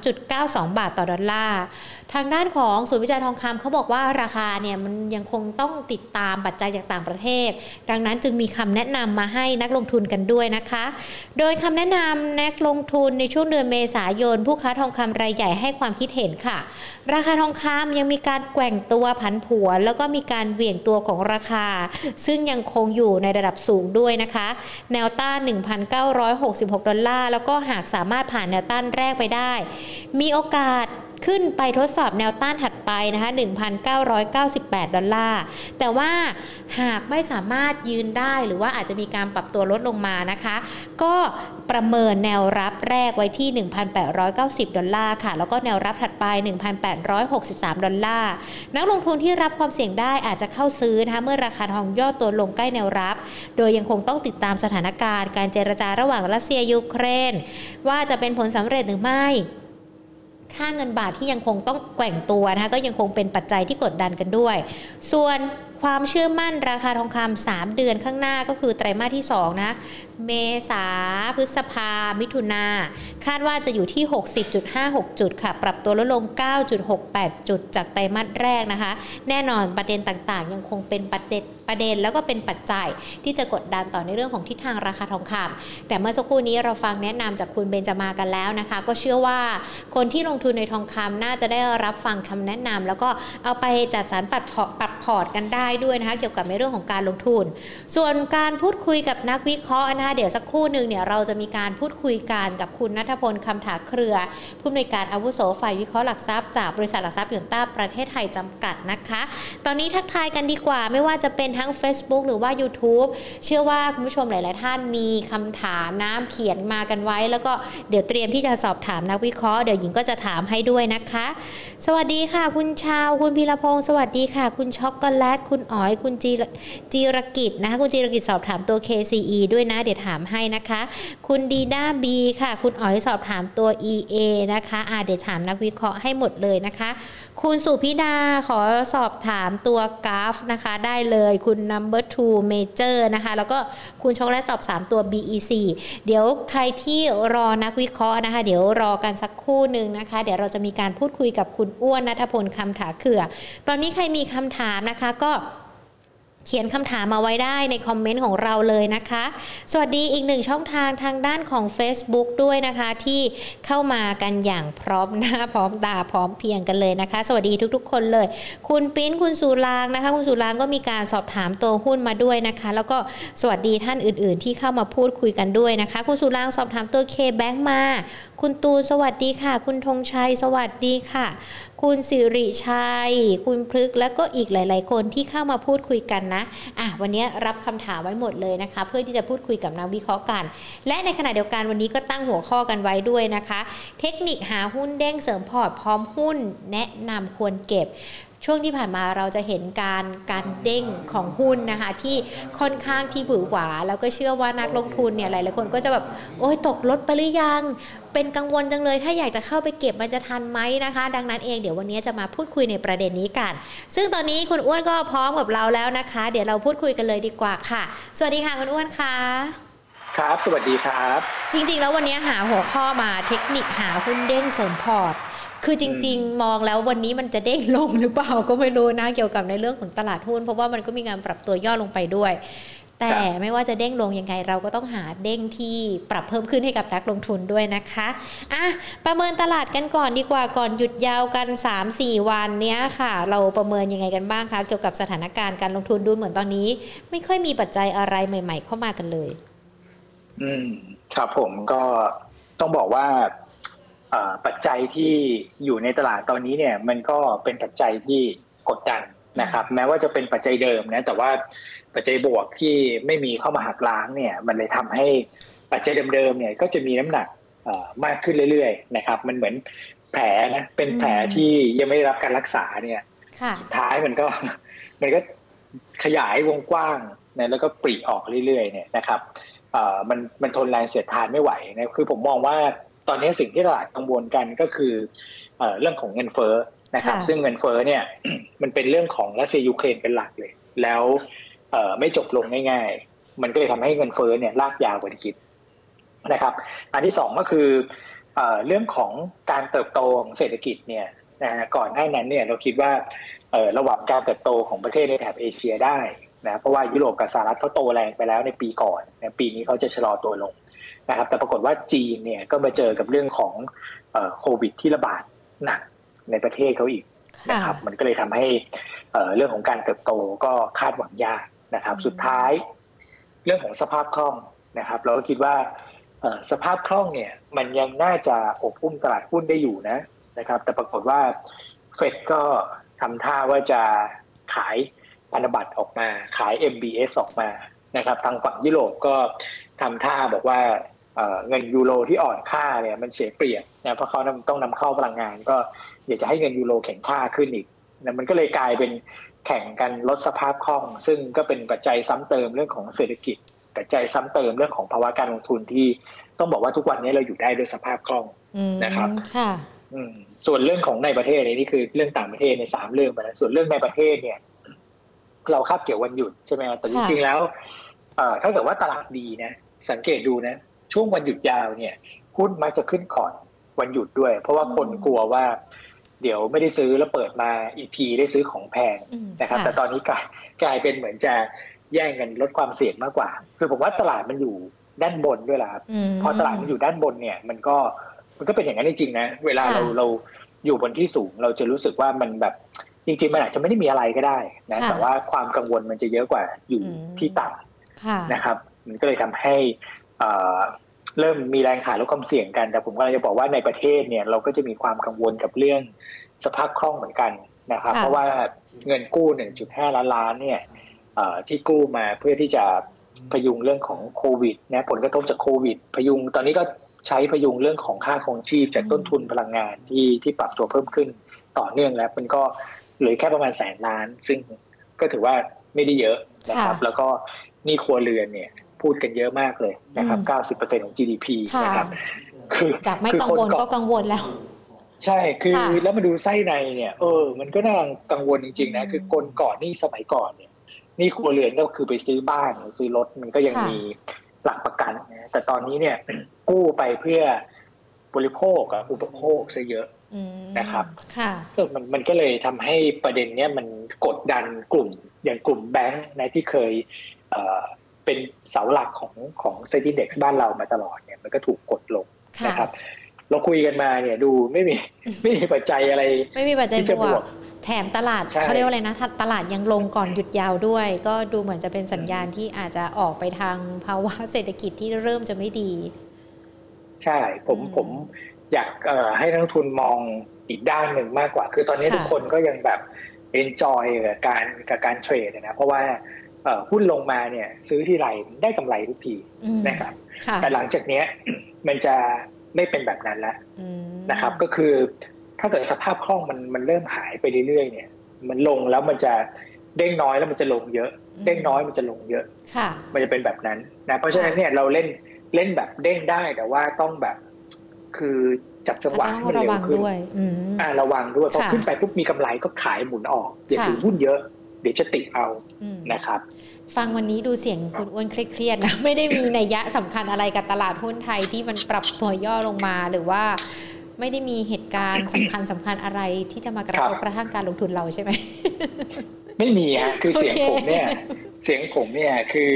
33.92 บาทต่อดอลลาร์ ทางด้านของศูนย์วิจัยทองคำเขาบอกว่าราคาเนี่ยมันยังคงต้องติดตามปัจจัยจากต่างประเทศ ดังนั้นจึงมีคำแนะนำมาให้นักลงทุนกันด้วยนะคะ โดยคำแนะนำนักลงทุนในช่วงเดือนเมษายน ผู้ค้าทองคำรายใหญ่ให้ความคิดเห็นค่ะ ราคาทองคำยังมีการแกว่งตัวผันผวน แล้วก็มีการเบี่ยงตัวของราคา ซึ่งยังคงอยู่ในระดับสูงด้วยนะคะ แนวต้าน 1,966 ดอลลาร์แล้วก็หากสามารถผ่านแนวต้านแรกไปได้ มีโอกาส ขึ้นไปทดสอบแนวต้านถัดไปนะคะ1,998 ดอลลาร์ แต่ว่าหากไม่สามารถยืนได้หรือว่าอาจจะมีการปรับตัวลดลงมานะคะ ก็ประเมินแนวรับแรกไว้ที่ 1,890 ดอลลาร์ค่ะ แล้วก็แนวรับถัดไป 1,863 ดอลลาร์ นักลงทุนที่รับความเสี่ยงได้อาจจะเข้าซื้อนะคะเมื่อราคาทองย่อตัวลงใกล้แนวรับ โดยยังคงต้องติดตามสถานการณ์การเจรจาระหว่างรัสเซียยูเครน ว่าจะเป็นผลสำเร็จหรือไม่ ค่าเงินบาทที่ยังคงต้องแกว่งตัวนะคะก็ยังคงเป็นปัจจัยที่กดดันกันด้วย ส่วนความเชื่อมั่นราคาทองคำ3เดือนข้างหน้าก็คือไตรมาสที่2นะเมษาพฤษภา มิถุนาคาดว่าจะอยู่ที่ 60.56 จุดค่ะ ปรับตัวลดลง 9.68 จุดจากไตรมาสแรกนะคะ แน่นอนประเด็นต่างๆ ยังคงเป็นประเด็น ประเด็น แล้วก็เป็นปัจจัยที่จะกดดันต่อในเรื่องของทิศทางราคาทองคำแต่เมื่อสักครู่นี้เราฟังแนะนำจากคุณเบนจามากันแล้วนะคะ ก็เชื่อว่าคนที่ลงทุนในทองคำน่าจะได้รับฟังคำแนะนำแล้วก็เอาไปจัดสรรปัดปรับพอร์ตกันได้ด้วยนะคะเกี่ยวกับในเรื่องของการลงทุน ส่วนการพูดคุยกับนักวิเคราะห์นะคะเดี๋ยวสักครู่หนึ่งเนี่ยเราจะมีการพูดคุยกันกับคุณนัทพลคำถาเครือ ผู้อำนวยการอาวุโสฝ่ายวิเคราะห์หลักทรัพย์จากบริษัทหลักทรัพย์ยนต้าประเทศไทยจำกัดนะคะ ตอนนี้ทักทายกันดีกว่าไม่ว่าจะเป็นททั้ง Facebook หรือว่า YouTube เชื่อว่าคุณผู้ชมหลาย ๆ ท่านมีคำถามน้ำเขียนมากันไว้ แล้วก็เดี๋ยวเตรียมที่จะสอบถามนักวิเคราะห์เดี๋ยวหญิงก็จะถามให้ด้วยนะคะ สวัสดีค่ะ คุณชาว คุณพีรพงศ์สวัสดีค่ะ คุณช็อกโกแลต คุณอ๋อย คุณจีจีรกิจนะคะ คุณจีรกิจสอบถามตัว KCE ด้วยนะ เดี๋ยวถามให้นะคะ คุณดีด้าบีค่ะ คุณอ๋อยสอบถามตัว EA นะคะอ่าเดี๋ยวถามนักวิเคราะห์ให้หมดเลยนะคะ คุณสุพิดาขอสอบถามตัวกราฟนะคะ ได้เลยคุณ number two major นะคะ แล้วก็คุณช็อกแลตสอบถามตัว BEC เดี๋ยวใครที่รอนักวิเคราะห์นะคะ เดี๋ยวรอกันสักครู่หนึ่งนะคะ เดี๋ยวเราจะมีการพูดคุยกับคุณอ้วนนัทพลคำถาเขื่อ ตอนนี้ใครมีคำถามนะคะก็ ขียนคำถามมาไว้ได้ในคอมเมนต์ของเราเลยนะคะ สวัสดีอีกหนึ่งช่องทางทางด้านของ Facebook ด้วยนะคะ ที่เข้ามากันอย่างพร้อมหน้าพร้อมตาพร้อมเพียงกันเลยนะคะ สวัสดีทุกๆ คนเลย คุณปิ้นคุณสุรางนะคะ คุณสุรางก็มีการสอบถามตัวหุ้นมาด้วยนะคะ แล้วก็สวัสดีท่านอื่น ๆ ที่เข้ามาพูดคุยกันด้วยนะคะ คุณสุรางสอบถามตัว K-Bank มา คุณตูนสวัสดีค่ะ คุณธงชัยสวัสดีค่ะ คุณสิริชัย คุณพฤกและก็อีกหลาย ๆ คนที่เข้ามาพูดคุยกันนะอะวันนี้รับคำถามไว้หมดเลยนะคะ เพื่อที่จะพูดคุยกับนักวิเคราะห์กัน และในขณะเดียวกันวันนี้ก็ตั้งหัวข้อกันไว้ด้วยนะคะ เทคนิคหาหุ้นเด้งเสริมพอร์ตพร้อมหุ้น แนะนำควรเก็บ ช่วงที่ผ่านมาเราจะเห็นการการเด้งของหุ้นนะคะที่ค่อนข้างที่ผือหวา แล้วก็เชื่อว่านักลงทุนเนี่ยหลายๆคนก็จะแบบโอ้ยตกลดไปหรือยัง เป็นกังวลจังเลย ถ้าอยากจะเข้าไปเก็บมันจะทันไหมนะคะ ดังนั้นเองเดี๋ยววันนี้จะมาพูดคุยในประเด็นนี้กัน ซึ่งตอนนี้คุณอ้วนก็พร้อมกับเราแล้วนะคะ เดี๋ยวเราพูดคุยกันเลยดีกว่าค่ะ สวัสดีค่ะคุณอ้วนค่ะครับ สวัสดีครับ จริงๆ แล้ววันนี้หาหัวข้อมาเทคนิคหาหุ้นเด้งเสริมพอร์ต คือจริง ๆ มองแล้ววันนี้มันจะเด้งลงหรือเปล่าก็ไม่รู้นะเกี่ยวกับในเรื่องของตลาดหุ้น เพราะว่ามันก็มีการปรับตัวย่อลงไปด้วย แต่ไม่ว่าจะเด้งลงยังไง เราก็ต้องหาเด้งที่ปรับเพิ่มขึ้นให้กับนักลงทุนด้วยนะคะอะประเมินตลาดกันก่อนดีกว่าก่อนหยุดยาวกัน 3-4 วันเนี้ยค่ะ เราประเมินยังไงกันบ้างคะเกี่ยวกับสถานการณ์การลงทุนดูเหมือนตอนนี้ ไม่ค่อยมีปัจจัยอะไรใหม่ ๆ เข้ามากันเลย อืมครับผมก็ต้องบอกว่า ปัจจัยที่อยู่ในตลาดตอนนี้เนี่ยมันก็เป็นปัจจัยที่กดดันนะครับ แม้ว่าจะเป็นปัจจัยเดิมนะแต่ว่าปัจจัยบวกที่ไม่มีเข้ามาหักล้างเนี่ย มันเลยทำให้ปัจจัยเดิมๆเนี่ยก็จะมีน้ำหนักมากขึ้นเรื่อยๆนะครับ มันเหมือนแผลนะเป็นแผลที่ยังไม่ได้รับการรักษาเนี่ยสุดท้ายมันก็มันก็ขยายวงกว้างนะแล้วก็ปริออกเรื่อยๆเนี่ยนะครับมันมันทนแรงเสียดทานไม่ไหวนะคือผมมองว่า ตอนนี้สิ่งที่ตลาดกังวลกันก็คือเรื่องของเงินเฟ้อนะครับ ซึ่งเงินเฟ้อเนี่ยมันเป็นเรื่องของรัสเซียยูเครนเป็นหลักเลย แล้วไม่จบลงง่ายๆ มันก็เลยทำให้เงินเฟ้อเนี่ยลากยาวกว่าที่คิดนะครับ อันที่สองก็คือเรื่องของการเติบโตของเศรษฐกิจเนี่ยนะก่อนหน้านั้นเนี่ยเราคิดว่าระหว่างการเติบโตของประเทศในแถบเอเชียได้นะเพราะว่ายุโรปกับสหรัฐเขาโตแรงไปแล้วในปีก่อนนะปีนี้เขาจะชะลอตัวลง นะครับแต่ปรากฏว่าจีนเนี่ยก็มาเจอกับเรื่องของโควิดที่ระบาดหนักในประเทศเขาอีกนะครับมันก็เลยทำให้เรื่องของการเติบโตก็คาดหวังยากนะครับ สุดท้าย เรื่องของสภาพคล่องนะครับ เราก็คิดว่าสภาพคล่องเนี่ย มันยังน่าจะอบอุ้มตลาดหุ้นได้อยู่นะนะครับ แต่ปรากฏว่าเฟดก็ทำท่าว่าจะขายพันธบัตรออกมาขาย MBS ออกมานะครับ ทางฝั่งยุโรปก็ทำท่าบอกว่า เงินยูโรที่อ่อนค่าเนี่ยมันเสียเปรียบนะเพราะเขาต้องนำเข้าพลังงาน ก็อยากจะให้เงินยูโรแข็งค่าขึ้นอีกนะมันก็เลยกลายเป็นแข่งกันลดสภาพคล่อง ซึ่งก็เป็นปัจจัยซ้ำเติมเรื่องของเศรษฐกิจปัจจัยซ้ำเติมเรื่องของภาวะการลงทุนที่ต้องบอกว่าทุกวันนี้เราอยู่ได้ด้วยสภาพคล่องนะครับค่ะส่วนเรื่องของในประเทศนี่คือเรื่องต่างประเทศในสามเรื่องไปแล้วส่วนเรื่องในประเทศเนี่ย เราคาบเกี่ยววันหยุดใช่ไหมแต่จริงๆแล้วถ้าเกิดว่าตลาดดีนะสังเกตดูนะ ช่วงวันหยุดยาวเนี่ยหุ้นมักจะขึ้นก่อนวันหยุดด้วย เพราะว่าคนกลัวว่า เดี๋ยวไม่ได้ซื้อแล้วเปิดมาอีกทีได้ซื้อของแพงนะครับ แต่ตอนนี้กลายกลายเป็นเหมือนจะแย่งกันลดความเสี่ยงมากกว่า คือผมว่าตลาดมันอยู่ด้านบนด้วยล่ะพอตลาดมันอยู่ด้านบนเนี่ย มันก็มันก็เป็นอย่างนั้นจริงๆนะเวลาเราเราอยู่บนที่สูงเราจะรู้สึกว่ามันแบบจริงๆมันอาจจะไม่ได้มีอะไรก็ได้นะแต่ว่าความกังวลมันจะเยอะกว่าอยู่ที่ต่ำนะครับ มันก็เลยทำให้ เริ่มมีแรงขายลดความเสี่ยงกัน แต่ผมก็จะบอกว่าในประเทศเนี่ยเราก็จะมีความกังวลกับเรื่องสภาพคล่องเหมือนกันนะครับ เพราะว่าเงินกู้ 1.5 ล้านล้านเนี่ยที่กู้มาเพื่อที่จะพยุงเรื่องของโควิดนะผลกระทบจากโควิด พยุงตอนนี้ก็ใช้พยุงเรื่องของค่าครองชีพจากต้นทุนพลังงานที่ที่ปรับตัวเพิ่มขึ้นต่อเนื่องแล้วมันก็เหลือแค่ประมาณแสนล้าน ซึ่งก็ถือว่าไม่ได้เยอะนะครับ แล้วก็นี่ครัวเรือนเนี่ย พูดกันเยอะมากเลยนะครับ 90%ของ GDP นะครับ คือจากไม่กังวลก็กังวลแล้ว ใช่ คือแล้วมาดูไส้ในเนี่ย เออ มันก็น่ากังวลจริงๆนะ คือคนก่อนนี่สมัยก่อนเนี่ย นี่ครัวเรือนก็คือไปซื้อบ้านซื้อรถมันก็ยังมีหลักประกันนะแต่ตอนนี้เนี่ยกู้ไปเพื่อบริโภคกับอุปโภคซะเยอะนะครับค่ะมันมันก็เลยทำให้ประเด็นเนี้ยมันกดดันกลุ่มอย่างกลุ่มแบงค์นะที่เคย เป็นเสาหลักของของเซ็นดิเด็กซ์บ้านเรามาตลอดเนี่ยมันก็ถูกกดลงนะครับ เราคุยกันมาเนี่ยดูไม่มีไม่มีปัจจัยอะไร ไม่มีปัจจัยบวก แถมตลาดเขาเรียกว่าอะไรนะตลาดยังลงก่อนหยุดยาวด้วย ก็ดูเหมือนจะเป็นสัญญาณที่อาจจะออกไปทางภาวะเศรษฐกิจที่เริ่มจะไม่ดี ใช่ผมผมอยากให้นักทุนมองอีกด้านหนึ่งมากกว่า คือตอนนี้ทุกคนก็ยังแบบเอนจอยกับการกับการเทรดนะเพราะว่า หุ้นลงมาเนี่ยซื้อที่ไรได้กำไรทุกทีนะครับ แต่หลังจากเนี้ยมันจะไม่เป็นแบบนั้นแล้วนะครับ ก็คือถ้าเกิดสภาพคล่องมันมันเริ่มหายไปเรื่อยๆเนี่ย มันลงแล้วมันจะเด้งน้อยแล้วมันจะลงเยอะเด้งน้อยมันจะลงเยอะมันจะเป็นแบบนั้นนะเพราะฉะนั้นเนี่ยเราเล่นเล่นแบบเด้งได้แต่ว่าต้องแบบ คือจับจังหวะให้มันเร็วขึ้นอ่าระวังด้วยพอขึ้นไปปุ๊บมีกำไรก็ขายหมุนออกอย่าถือหุ้นเยอะ เดี๋ยวจะติดเอานะครับฟังวันนี้ดูเสียงคุณอ้วนเครียดๆนะไม่ได้มีนัยยะสำคัญอะไรกับตลาดหุ้นไทยที่มันปรับตัวย่อลงมาหรือว่าไม่ได้มีเหตุการณ์สำคัญสำคัญอะไรที่จะมากระทบกระทั่งการลงทุนเราใช่ไหมไม่มีฮะคือเสียงผมเนี่ย เสียงผมเนี่ยคือ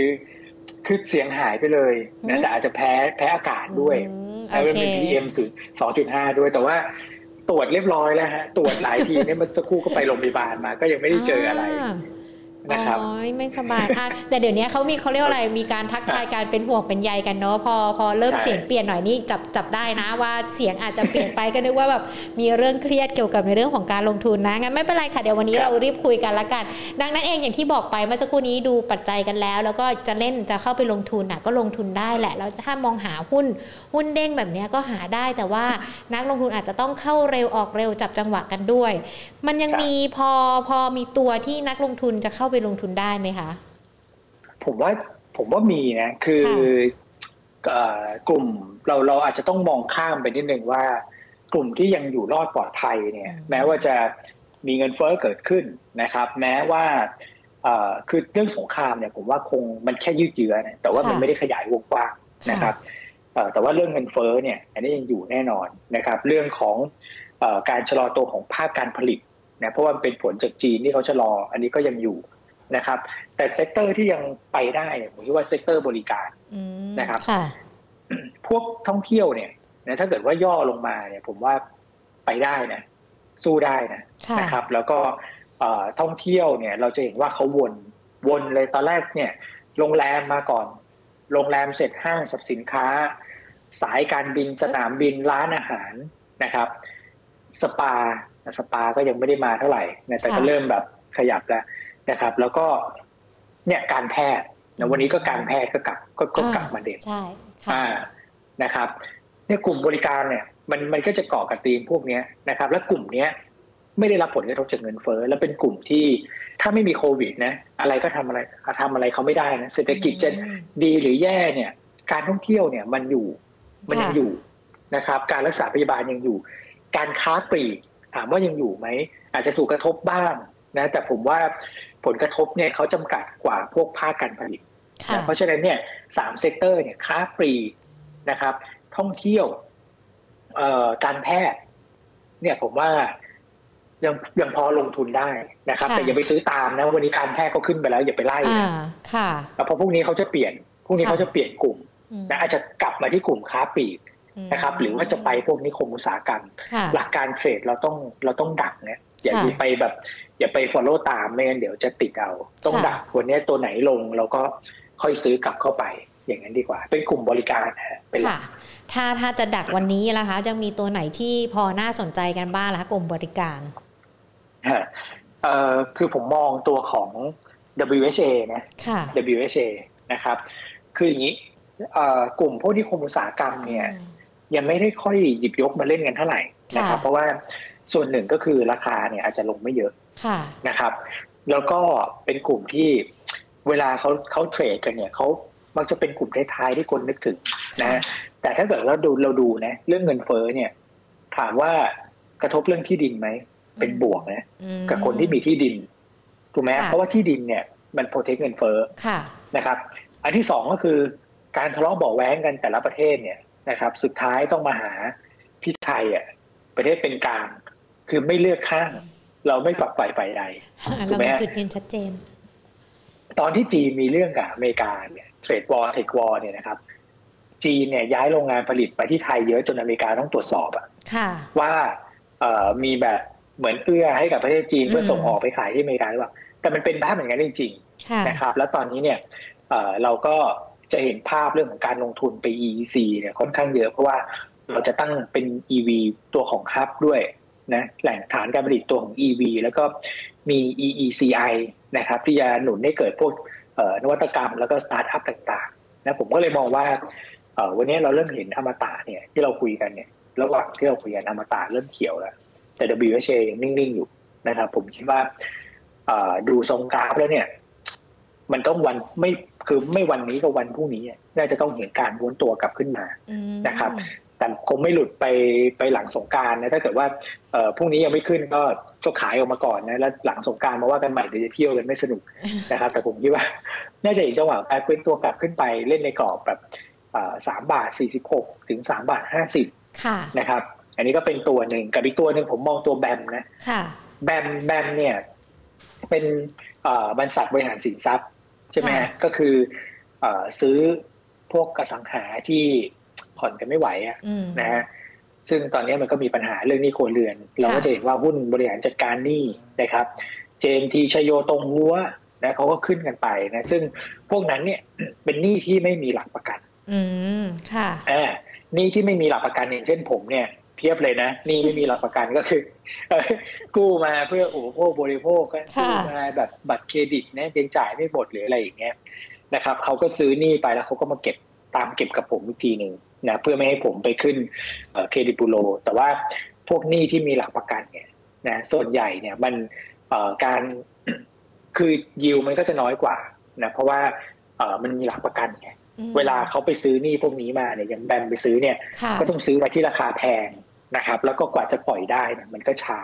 คือเสียงหายไปเลยนะแต่อาจจะแพ้แพ้อากาศด้วยแล้วเป็นพีเอ็มสื่อสองจุดห้าด้วยแต่ว่า ตรวจเรียบร้อยแล้วฮะตรวจหลายทีเนี่ยมันสักครู่ก็ไปโรงพยาบาลมา ก็ยังไม่ได้เจออะไร นะครับอ๋อไม่สบายอะแต่เดี๋ยวนี้เขามีเขาเรียกอะไรมีการทักทายการเป็นห่วงเป็นใยกันเนาะพอพอเริ่มเสียงเปลี่ยนหน่อยนี่จับจับได้นะว่าเสียงอาจจะเปลี่ยนไปก็นึกว่าแบบมีเรื่องเครียดเกี่ยวกับในเรื่องของการลงทุนนะงั้นไม่เป็นไรค่ะเดี๋ยววันนี้เรารีบคุยกันละกัน ดังนั้นเองอย่างที่บอกไปเมื่อสักครู่นี้ดูปัจจัยกันแล้ว แล้วก็จะเล่นจะเข้าไปลงทุนอะก็ลงทุนได้แหละแล้วถ้ามองหาหุ้นหุ้นเด้งแบบนี้ก็หาได้แต่ว่านักลงทุนอาจจะต้องเข้าเร็วออกเร็วจับจังหวะกันด้วย มันยังมีพอพอมีตัวที่นักลงทุนจะเข้าไปลงทุนได้ไหมคะ ผมว่าผมว่ามีนะ คือกลุ่มเราเราอาจจะต้องมองข้ามไปนิดนึงว่า กลุ่มที่ยังอยู่รอดปลอดภัยเนี่ย แม้ว่าจะมีเงินเฟ้อเกิดขึ้นนะครับ แม้ว่าคือเรื่องสงครามเนี่ยผมว่าคงมันแค่ยืดเยื้อนะแต่ว่ามันไม่ได้ขยายวงกว้างนะครับแต่ว่าเรื่องเงินเฟ้อเนี่ย อันนี้ยังอยู่แน่นอนนะครับ เรื่องของการชะลอตัวของภาคการผลิตนะเพราะว่าเป็นผลจากจีนที่เขาชะลอ อันนี้ก็ยังอยู่ นะครับ แต่ sector ที่ยังไปได้ผมคิดว่า sector บริการนะครับพวกท่องเที่ยวเนี่ยนะถ้าเกิดว่าย่อลงมาเนี่ย ผมว่าไปได้นะสู้ได้นะนะครับ แล้วก็ท่องเที่ยวเนี่ย เราจะเห็นว่าเขาวนวนเลยตอนแรกเนี่ย โรงแรมมาก่อน โรงแรมเสร็จห้างสรรพสินค้า สายการบินสนามบินร้านอาหารนะครับ สปาสปาก็ยังไม่ได้มาเท่าไหร่นะแต่ก็เริ่มแบบขยับแล้ว นะครับ แล้วก็เนี่ยการแพทย์นะวันนี้ก็การแพทย์ก็กลับก็ก็กลับมาเด่นใช่ค่ะนะครับเนี่ยกลุ่มบริการเนี่ยมันมันก็จะเกาะกับตีมพวกเนี้ยนะครับ และกลุ่มเนี้ยไม่ได้รับผลกระทบจากเงินเฟ้อและเป็นกลุ่มที่ถ้าไม่มีโควิดนะ อะไรก็ทำอะไรทำอะไรเขาไม่ได้นะเศรษฐกิจจะดีหรือแย่เนี่ย การท่องเที่ยวเนี่ยมันอยู่มันยังอยู่นะครับ การรักษาพยาบาลยังอยู่ การค้าปลีกถามว่ายังอยู่ไหมอาจจะถูกกระทบบ้างนะแต่ผมว่า ผลกระทบเนี่ยเขาจำกัดกว่าพวกภาคการผลิตนะเพราะฉะนั้นเนี่ยสามเซกเตอร์เนี่ยค้าปลีกนะครับ ท่องเที่ยวเอ่อการแพทย์ เนี่ยผมว่ายังยังพอลงทุนได้นะครับ แต่อย่าไปซื้อตามนะ วันนี้การแพทย์ก็ขึ้นไปแล้ว อย่าไปไล่ค่ะแล้วพอพรุ่งนี้เขาจะเปลี่ยนพรุ่งนี้เขาจะเปลี่ยนกลุ่มนะอาจจะกลับมาที่กลุ่มค้าปลีกนะครับ หรือว่าจะไปพวกนิคมอุตสาหกรรม หลักการเทรดเราต้องเราต้องดักเนี่ยอย่าไปแบบ อย่าไป follow ตามไม่งั้นเดี๋ยวจะติดเอา ต้องดักวันนี้ตัวไหนลงเราก็ค่อยซื้อกลับเข้าไปอย่างนั้นดีกว่า เป็นกลุ่มบริการเป็นหลักถ้าถ้าจะดักวันนี้นะคะจะมีตัวไหนที่พอน่าสนใจกันบ้างล่ะกลุ่มบริการเอ่อคือผมมองตัวของ WHA นะ WHA นะครับ คืออย่างนี้กลุ่มพวกที่คมอุตสาหกรรมเนี่ย ยังไม่ได้ค่อยหยิบยกมาเล่นกันเท่าไหร่นะครับ เพราะว่า ส่วนหนึ่งก็คือราคาเนี่ยอาจจะลงไม่เยอะนะครับ แล้วก็เป็นกลุ่มที่เวลาเขาเขาเทรดกันเนี่ยเขามักจะเป็นกลุ่มท้ายๆที่คนนึกถึงนะแต่ถ้าเกิดเราดูเราดูนะเรื่องเงินเฟ้อเนี่ย ถามว่ากระทบเรื่องที่ดินไหมเป็นบวกนะกับคนที่มีที่ดินถูกไหมเพราะว่าที่ดินเนี่ยมัน protect เงินเฟ้อนะครับ อันที่สองก็คือการทะเลาะเบาแว้งกันแต่ละประเทศเนี่ยนะครับ สุดท้ายต้องมาหาที่ไทยอะประเทศเป็นกลาง คือไม่เลือกข้าง เราไม่ฝักใฝ่ฝ่ายใดถูกไหมจุดยืนชัดเจน ตอนที่จีนมีเรื่องกับอเมริกาเนี่ย trade war tech war เนี่ยนะครับ จีนเนี่ยย้ายโรงงานผลิตไปที่ไทยเยอะจนอเมริกาต้องตรวจสอบอะว่ามีแบบเหมือนเอื้อให้กับประเทศจีนเพื่อส่งออกไปขายที่อเมริกาหรือเปล่าแต่มันเป็นบ้าเหมือนกันจริงๆนะครับ แล้วตอนนี้เนี่ยเราก็จะเห็นภาพเรื่องของการลงทุนไป EEC เนี่ยค่อนข้างเยอะเพราะว่าเราจะตั้งเป็น EV ตัวของฮับด้วย นะแหล่งฐานการผลิตตัวของ EV แล้วก็มี EECI นะครับที่จะหนุนให้เกิดพวกนวัตกรรมแล้วก็สตาร์ทอัพต่างๆนะผมก็เลยมองว่าวันนี้เราเริ่มเห็นอมตะเนี่ยที่เราคุยกันเนี่ยระหว่างที่เราคุยกันอมตะเริ่มเขียวแล้วแต่ WHA ยังนิ่งๆอยู่นะครับ ผมคิดว่าดูทรงกราฟแล้วเนี่ย มันต้องวันไม่คือไม่วันนี้ก็วันพรุ่งนี้น่าจะต้องเห็นการม้วนตัวกลับขึ้นมานะครับ แต่คงไม่หลุดไปไปหลังสงกรานต์นะถ้าเกิดว่าพรุ่งนี้ยังไม่ขึ้นก็ก็ขายออกมาก่อนนะแล้วหลังสงการมาว่ากันใหม่เดี๋ยวจะเที่ยวกันไม่สนุกนะครับ แต่ผมคิดว่า น่าจะเห็นจังหวะการเป็นตัวกลับขึ้นไปเล่นในกรอบแบบสามบาทสี่สิบหกถึงสามบาทห้าสิบนะครับ อันนี้ก็เป็นตัวหนึ่งกับอีกตัวหนึ่งผมมองตัวแบมนะแบมแบมเนี่ยเป็นบริษัทบริหารสินทรัพย์ ใช่ไหมก็คือซื้อพวกกระสังหาที่ ผ่อนกันไม่ไหวอะนะฮะซึ่งตอนนี้มันก็มีปัญหาเรื่องนี้โครเรือน เราก็จะเห็นว่าหุ้นบริหารจัดการหนี้นะครับ เจนทีชโยตรงหัวนะเขาก็ขึ้นกันไปนะซึ่งพวกนั้นเนี่ยเป็นหนี้ที่ไม่มีหลักประกัน อืมค่ะอ่าหนี้ที่ไม่มีหลักประกันอย่างเช่นผมเนี่ยเพียบเลยนะนี่ไม่มีหลักประกันก็คือกู้มาเพื่ออุปโภคบริโภคกู้มาแบบบัตรเครดิตเนี่ยยังจ่ายไม่หมดหรืออะไรอย่างเงี้ยนะครับเขาก็ซื้อนี่ไปแล้วเขาก็มาเก็บตามเก็บกับผมอีกทีหนึ่ง นะเพื่อไม่ให้ผมไปขึ้นเครดิตบูโรแต่ว่าพวกหนี้ที่มีหลักประกันเนี่ยนะส่วนใหญ่เนี่ยมันการคือยิวมันก็จะน้อยกว่านะเพราะว่ามันมีหลักประกันไงเวลาเขาไปซื้อนี่พวกนี้มาเนี่ยอย่างแบมไปซื้อเนี่ย ก็ต้องซื้อมาที่ราคาแพงนะครับ แล้วก็กว่าจะปล่อยได้เนี่ยมันก็ช้า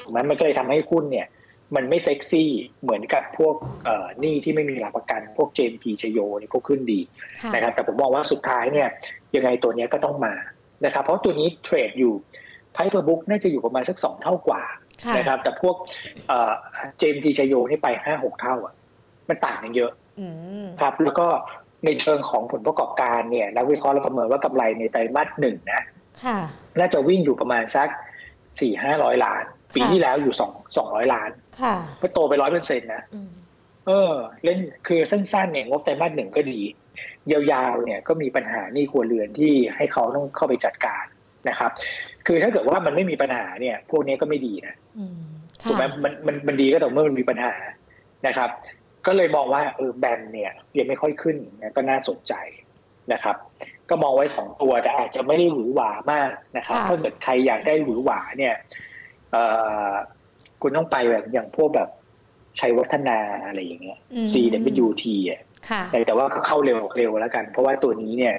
ถูกไหมมันก็เลยทำให้หุ้นเนี่ย มันไม่เซ็กซี่เหมือนกับพวกเอ่อนี่ที่ไม่มีหลักประกัน พวกเจมพีชโยนี่พวกขึ้นดีนะครับแต่ผมมองว่าสุดท้ายเนี่ยยังไงตัวนี้ก็ต้องมานะครับ เพราะตัวนี้เทรดอยู่ไพ่เปอร์บุ๊กน่าจะอยู่ประมาณสักสองเท่ากว่านะครับแต่พวกเอ่อเจมพีชโยนี่ไปห้าหกเท่าอะมันต่างกันเยอะครับ แล้วก็ในเชิงของผลประกอบการเนี่ยนักวิเคราะห์เราประเมินว่ากำไรในไตรมาสหนึ่งนะน่าจะวิ่งอยู่ประมาณสักสี่ห้าร้อยล้าน ปีที่แล้วอยู่สองสองร้อยล้านก็โตไปร้อยเปอร์เซ็นต์นะเออ เล่นคือสั้นๆเนี่ยงบไตรมาสหนึ่งก็ดี ยาวๆเนี่ยก็มีปัญหานี่ครัวเรือนที่ให้เขาต้องเข้าไปจัดการนะครับ คือถ้าเกิดว่ามันไม่มีปัญหาเนี่ย พวกนี้ก็ไม่ดีนะถูกไหมมันมันมันดีก็ต่อเมื่อมันมีปัญหานะครับ ก็เลยมองว่าเออแบนเนี่ยยังไม่ค่อยขึ้นนะก็น่าสนใจนะครับ ก็มองไว้สองตัวแต่อาจจะไม่ได้หวือหวามากนะครับ ถ้าเกิดใครอยากได้หวือหวาเนี่ย เออคุณต้องไปแบบอย่างพวกแบบชัยวัฒนาอะไรอย่างเงี้ย CWT อะแต่ว่าเข้าเร็วเร็วแล้วกัน เพราะว่าตัวนี้เนี่ย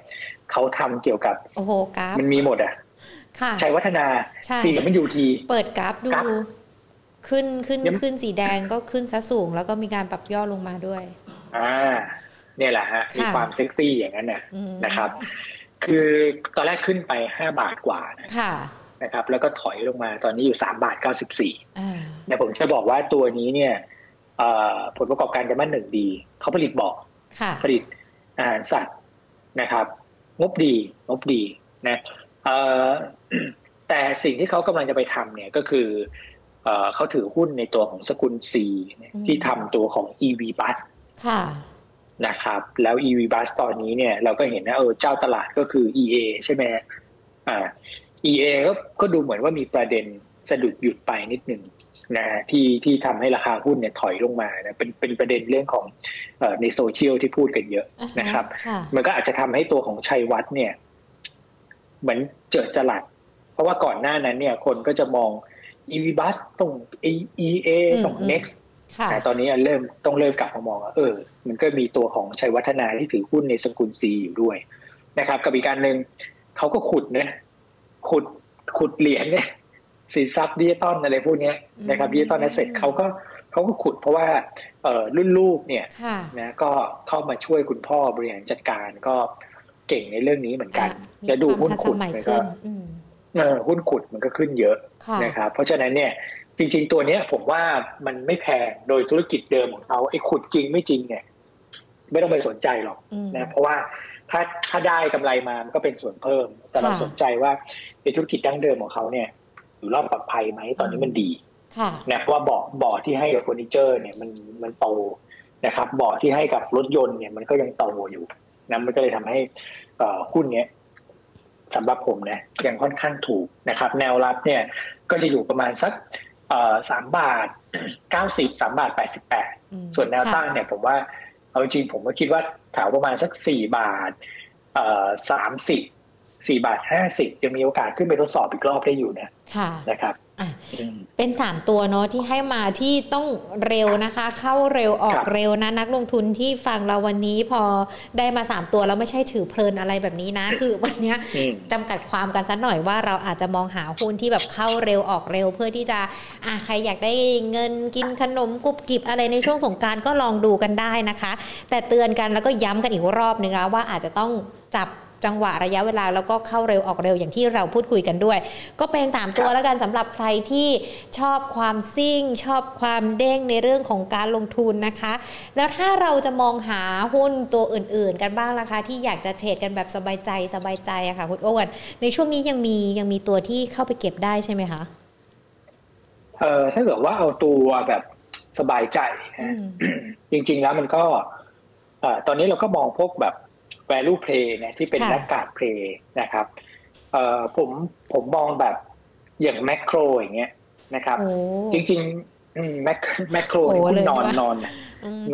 เขาทำเกี่ยวกับโอ้โหกราฟมันมีหมดอะชัยวัฒนา CWT เปิดกราฟดู ขึ้นขึ้นขึ้นสีแดงก็ขึ้นซะสูง แล้วก็มีการปรับย่อลงมาด้วย อ่า เนี่ยแหละฮะ มีความเซ็กซี่อย่างนั้นนะนะครับ คือตอนแรกขึ้นไปห้าบาทกว่านะ นะครับ แล้วก็ถอยลงมาตอนนี้อยู่สามบาทเก้าสิบสี่เนี่ยผมจะบอกว่าตัวนี้เนี่ยผลประกอบการไตรมาสหนึ่งดีเขาผลิตบอกผลิตอาหารสัตว์นะครับ งบดีงบดีนะแต่สิ่งที่เขากำลังจะไปทำเนี่ยก็คือเขาถือหุ้นในตัวของสกุล C ที่ทำตัวของ EV bus นะครับ แล้ว EV bus ตอนนี้เนี่ยเราก็เห็นนะเออเจ้าตลาดก็คือ EA ใช่ไหมอ่า EA ก็ก็ดูเหมือนว่ามีประเด็นสะดุดหยุดไปนิดหนึ่งนะที่ที่ทำให้ราคาหุ้นเนี่ยถอยลงมานะเป็นเป็นประเด็นเรื่องของอในโซเชียลที่พูดกันเยอะนะครับ มันก็อาจจะทำให้ตัวของชัยวัฒน์เนี่ย เหมือนเจอจลัด เพราะว่าก่อนหน้านั้นเนี่ย คนก็จะมอง EV bus ตรง EA ตรง next แต่ตอนนี้เริ่มต้องเริ่มกลับมามองเออ มันก็มีตัวของชัยวัฒนาที่ถือหุ้นในสกุลซีอยู่ด้วยนะครับ กับอีกการหนึ่งเขาก็ขุดเนี่ย ขุดขุดเหรียญเนี่ยสินทรัพย์ดิจิตอลอะไรพวกนี้นะครับดิจิตอลแอสเซทเขาก็เขาก็ขุดเพราะว่าเออรุ่นลูกเนี่ยนะก็เข้ามาช่วยคุณพ่อบริหารจัดการก็เก่งในเรื่องนี้เหมือนกันแลวดูหุ้นขุดมันก็เออหุ้นขุดมันก็ขึ้นเยอะนะครับเพราะฉะนั้นเนี่ยจริง ๆ ตัวเนี้ยผมว่ามันไม่แพงโดยธุรกิจเดิมของเขาไอ้ขุดจริงไม่จริงเนี่ย ไม่ต้องไปสนใจหรอกนะเพราะว่าถ้าถ้าได้กำไรมามันก็เป็นส่วนเพิ่ม แต่เราสนใจว่า ในธุรกิจดั้งเดิมของเขาเนี่ย อยู่รอดปลอดภัยไหมตอนนี้มันดีนะเพราะว่าบ่อบ่อที่ให้กับเฟอร์นิเจอร์ เนี่ยมันมันโตนะครับบ่อที่ให้กับรถยนต์เนี่ยมันก็ยังโตอยู่นะมันก็เลยทำให้หุ้นเนี้ยสำหรับผมนะยังค่อนข้างถูกนะครับ แนวรับเนี่ยก็จะอยู่ประมาณสักสามบาทเก้าสิบสามบาทแปดสิบแปดส่วนแนวตั้งเนี่ยผมว่าเอาจริงผมก็คิดว่าแถวประมาณสักสี่บาทสามสิบ สี่บาทห้าสิบยังมีโอกาสขึ้นไปทดสอบอีกรอบได้อยู่นะนะครับเป็นสามตัวเนาะที่ให้มาที่ต้องเร็วนะคะ เข้าเร็วออกเร็วนะนักลงทุนที่ฟังเราวันนี้พอได้มาสามตัวแล้วไม่ใช่ถือเพลินอะไรแบบนี้นะ คือวันนี้จำกัดความกันสักหน่อยว่าเราอาจจะมองหาหุ้นที่แบบเข้าเร็วออกเร็ว เพื่อที่จะอะใครอยากได้เงินกินขนมกุบกิบอะไรในช่วงสงการก็ลองดูกันได้นะคะ แต่เตือนกันแล้วก็ย้ำกันอีกรอบนึงนะว่าอาจจะต้องจับ จังหวะระยะเวลาแล้วก็เข้าเร็วออกเร็วอย่างที่เราพูดคุยกันด้วย ก็เป็น 3 ตัวแล้วกันสำหรับใครที่ชอบความซิ่ง ชอบความเด้งในเรื่องของการลงทุนนะคะ แล้วถ้าเราจะมองหาหุ้นตัวอื่น ๆ กันบ้างล่ะคะที่อยากจะเทรดกันแบบสบายใจสบายใจอะค่ะคุณโอ้วนในช่วงนี้ยังมียังมีตัวที่เข้าไปเก็บได้ใช่ไหมคะเอ่อถ้าเกิดว่าเอาตัวแบบสบายใจจริง ๆ แล้วมันก็ตอนนี้เราก็มองพวกแบบ value play เนี่ยที่เป็นนักการ play นะครับเอ่อผมผมมองแบบอย่างแมคโครอย่างเงี้ยนะครับ จริงๆแมคแมคโครนี่คุณนอนนอน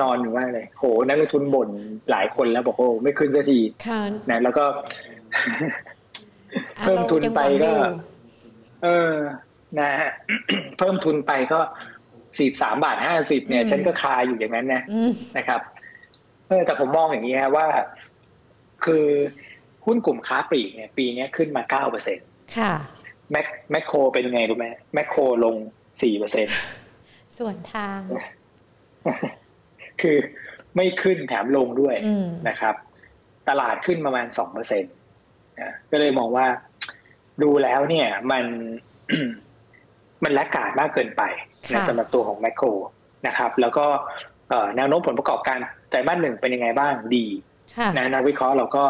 นอนอยู่ว่าเลยโหนักลงทุนบ่นหลายคนแล้วบอกโอ้ไม่ขึ้นสักทีนะแล้วก็เพิ่มทุนไปก็ เออ นะฮะเพิ่มทุนไปก็สี่สามบาทห้าสิบเนี่ย ฉันก็คาอยู่อย่างนั้นนะนะครับเออแต่ผมมองอย่างนี้ฮะว่า คือหุ้นกลุ่มค้าปลีกเนี่ยปีนี้ขึ้นมาเก้าเปอร์เซ็นต์ค่ะแมคแมคโครเป็นไงรู้ไหมแมคโครลงสี่เปอร์เซ็นต์ส่วนทาง คือไม่ขึ้นแถมลงด้วยนะครับ ตลาดขึ้นประมาณสองเปอร์เซ็นต์ก็เลยมองว่าดูแล้วเนี่ยมันมันละกาดมากเกินไปนะสำหรับตัวของแมคโครนะครับ แล้วก็แนวโน้มผลประกอบการไตรมาสหนึ่งเป็นยังไงบ้างดี นะนักวิเคราะห์เราก็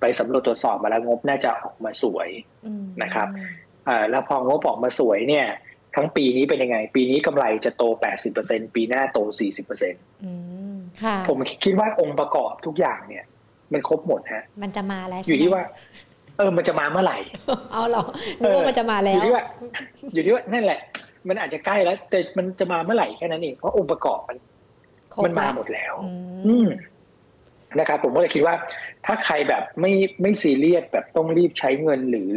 ไปสำรวจตรวจสอบมาแล้วงบน่าจะออกมาสวยนะครับแล้วพองบออกมาสวยเนี่ย ทั้งปีนี้เป็นยังไง ปีนี้กำไรจะโต 80%ปีหน้าโต 40%ผมคิดว่าองค์ประกอบทุกอย่างเนี่ย มันครบหมดฮะ มันจะมาแล้วอยู่ที่ว่าเเออมันจะมาเมื่อไหร่ เอาหรอนึกว่ามันจะมาแล้ว อยู่ที่ว่า อยู่ที่ว่านั่นแหละ มันอาจจะใกล้แล้ว แต่มันจะมาเมื่อไหร่แค่นั้นเองเพราะองค์ประกอบมัน มันมาหมดแล้ว อืม นะครับผมก็เลยคิดว่าถ้าใครแบบไม่ไม่ซีเรียสแบบต้องรีบใช้เงินหรือ